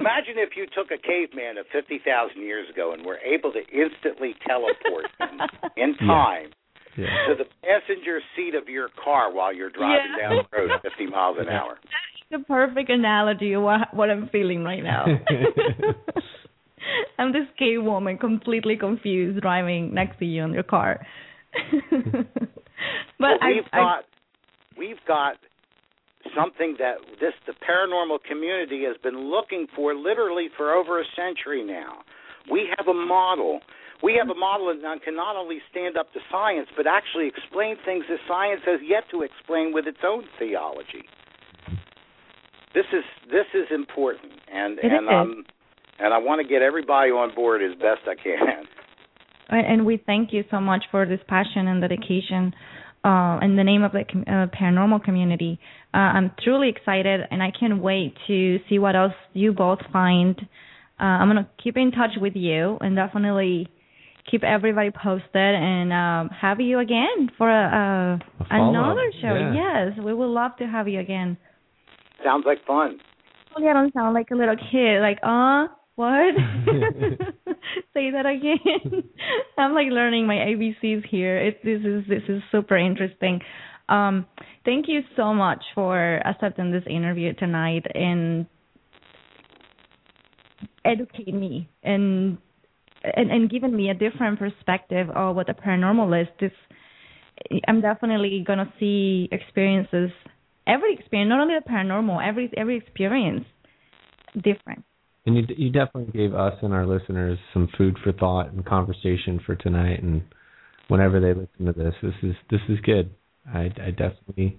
Imagine if you took a caveman of 50,000 years ago and were able to instantly teleport him in time Yeah. to the passenger seat of your car while you're driving Yeah. down the road 50 miles an hour. That's the perfect analogy of what what I'm feeling right now. I'm this gay woman, completely confused, driving next to you in your car. but Well, I, we've I got we've got something that this the paranormal community has been looking for literally for over a century now. We have a model. We have a model that can not only stand up to science, but actually explain things that science has yet to explain with its own theology. This is this is important, and It and um and I want to get everybody on board as best I can. and we thank you so much for this passion and dedication uh, in the name of the com- uh, paranormal community. Uh, I'm truly excited, and I can't wait to see what else you both find. Uh, I'm gonna keep in touch with you and definitely keep everybody posted and um, have you again for a, uh, follow-up, another show. yeah. Yes, we would love to have you again. Sounds like fun. Hopefully, I don't sound like a little kid. Like, uh, what? Say that again. I'm like learning my ABCs here. It this is this is super interesting. Um, thank you so much for accepting this interview tonight and educate me and and, and giving me a different perspective of what the paranormal is. This I'm definitely gonna see experiences, every experience, not only the paranormal, every every experience different. And you you definitely gave us and our listeners some food for thought and conversation for tonight. And whenever they listen to this, this is this is good. I I definitely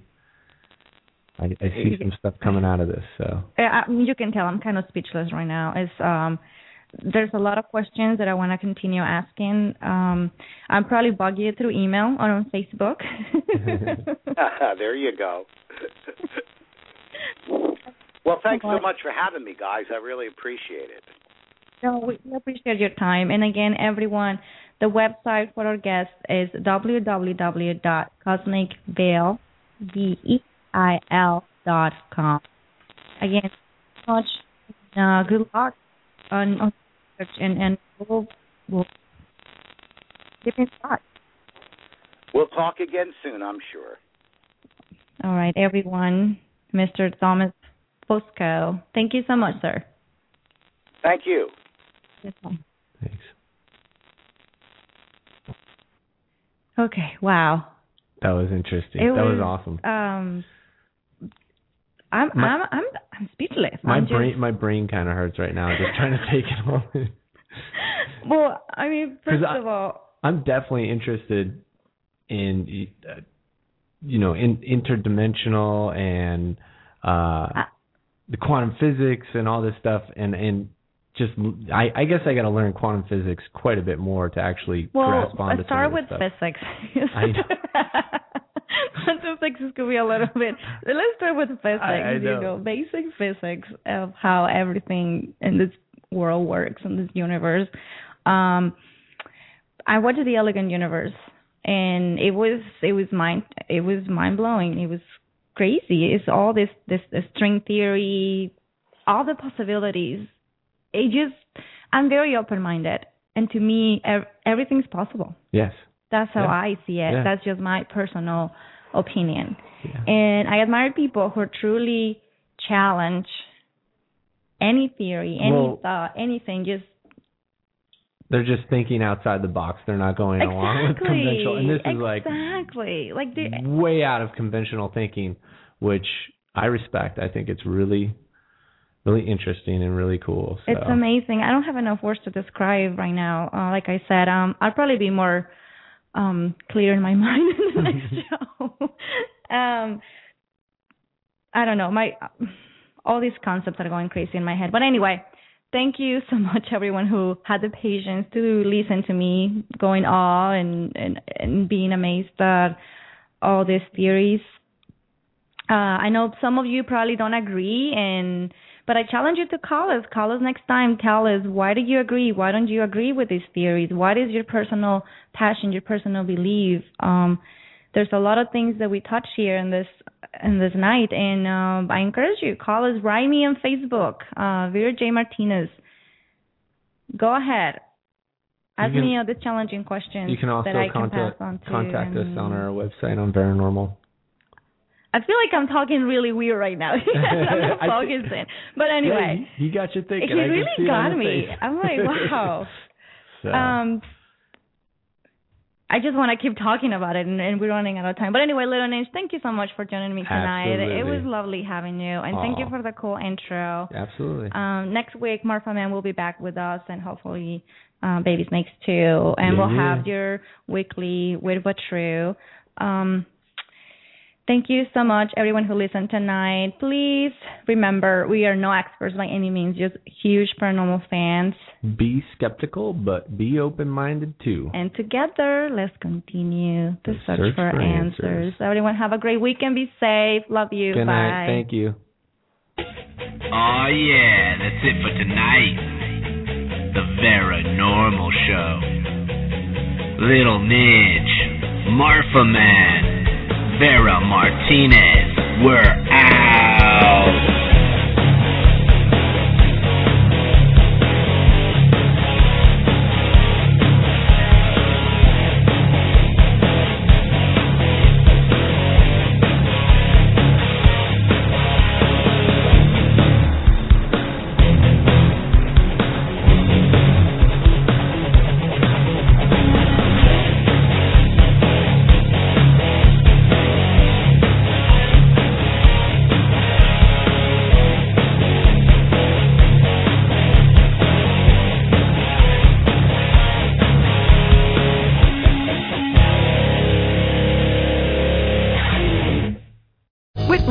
I, I see some stuff coming out of this. So Uh, you can tell I'm kind of speechless right now. It's um, there's a lot of questions that I want to continue asking. Um, I'll probably bug you through email or on Facebook. there you go. well, thanks so much for having me, guys. I really appreciate it. No, we appreciate your time. And again, everyone, the website for our guests is www.cosmicveil, V-E-I-L dot com. Again, much uh, good luck on, on research and, and we'll, we'll keep in touch. We'll talk again soon, I'm sure. All right, everyone. Mr. Thomas Fusco, thank you so much, sir. Thank you. thanks. Okay, wow. That was interesting. It that was, was, awesome. Um, I'm My- I'm I'm I'm speechless. My I'm just, brain my brain kind of hurts right now just trying to take it all in. Well, I mean, first 'Cause I- of all, I'm definitely interested in uh, you know in interdimensional and uh the quantum physics and all this stuff, and and just I, I guess I got to learn quantum physics quite a bit more to actually well, grasp onto let's start some of with this stuff. physics. I know. Quantum physics could be a little bit. Let's start with physics. I- I You know. know, basic physics of how everything in this world works in this universe. Um, I watched the Elegant Universe, and it was it was mind it was mind blowing. It was crazy. It's all this this, this string theory, all the possibilities. It just I'm very open minded, and to me, ev- everything's possible. Yes. That's how Yeah. I see it. Yeah. That's just my personal opinion. And I admire people who truly challenge any theory, any Well- thought, anything. Just They're just thinking outside the box. They're not going along with conventional. And this is like exactly like the, way out of conventional thinking, which I respect. I think it's really, really interesting and really cool. So. It's amazing. I don't have enough words to describe right now. Uh, like I said, um, I'll probably be more um, clear in my mind in the next show. um, I don't know. My all these concepts are going crazy in my head. But anyway, thank you so much, everyone who had the patience to listen to me going all and and, and being amazed at all these theories. Uh, I know some of you probably don't agree, and but I challenge you to call us. Call us next time. Tell us why do you agree? Why don't you agree with these theories? What is your personal passion, your personal belief? Um, there's a lot of things that we touch here in this in this night, and um, I encourage you call us. Write me on Facebook, uh, Vera J Martinez. Go ahead. Ask can- me all the challenging questions You can also that I can contact pass on to. contact us on our website on Paranormal. I feel like I'm talking really weird right now. I'm not I thi- focusing. But anyway, Yeah, he, he got you thinking. he I really see it on got me. I'm like, wow. So, Um, I just want to keep talking about it, and, and we're running out of time. But anyway, Little Names, thank you so much for joining me tonight. It was lovely having you, and thank you for the cool intro. absolutely. Um, next week, Martha Man will be back with us, and hopefully, um, Baby Snakes too. And Yeah, we'll have your weekly Weird But True. Um, thank you so much, everyone who listened tonight. Please remember, we are no experts by any means, just huge paranormal fans. be skeptical, but be open-minded too. And together, let's continue to The search, search for, for answers. answers. Everyone, have a great weekend. Be safe. Love you. Good Bye. night. Thank you. Oh yeah, that's it for tonight. The Vera Normal Show. Little Midge, Marfa Man, Vera Martinez. We're out.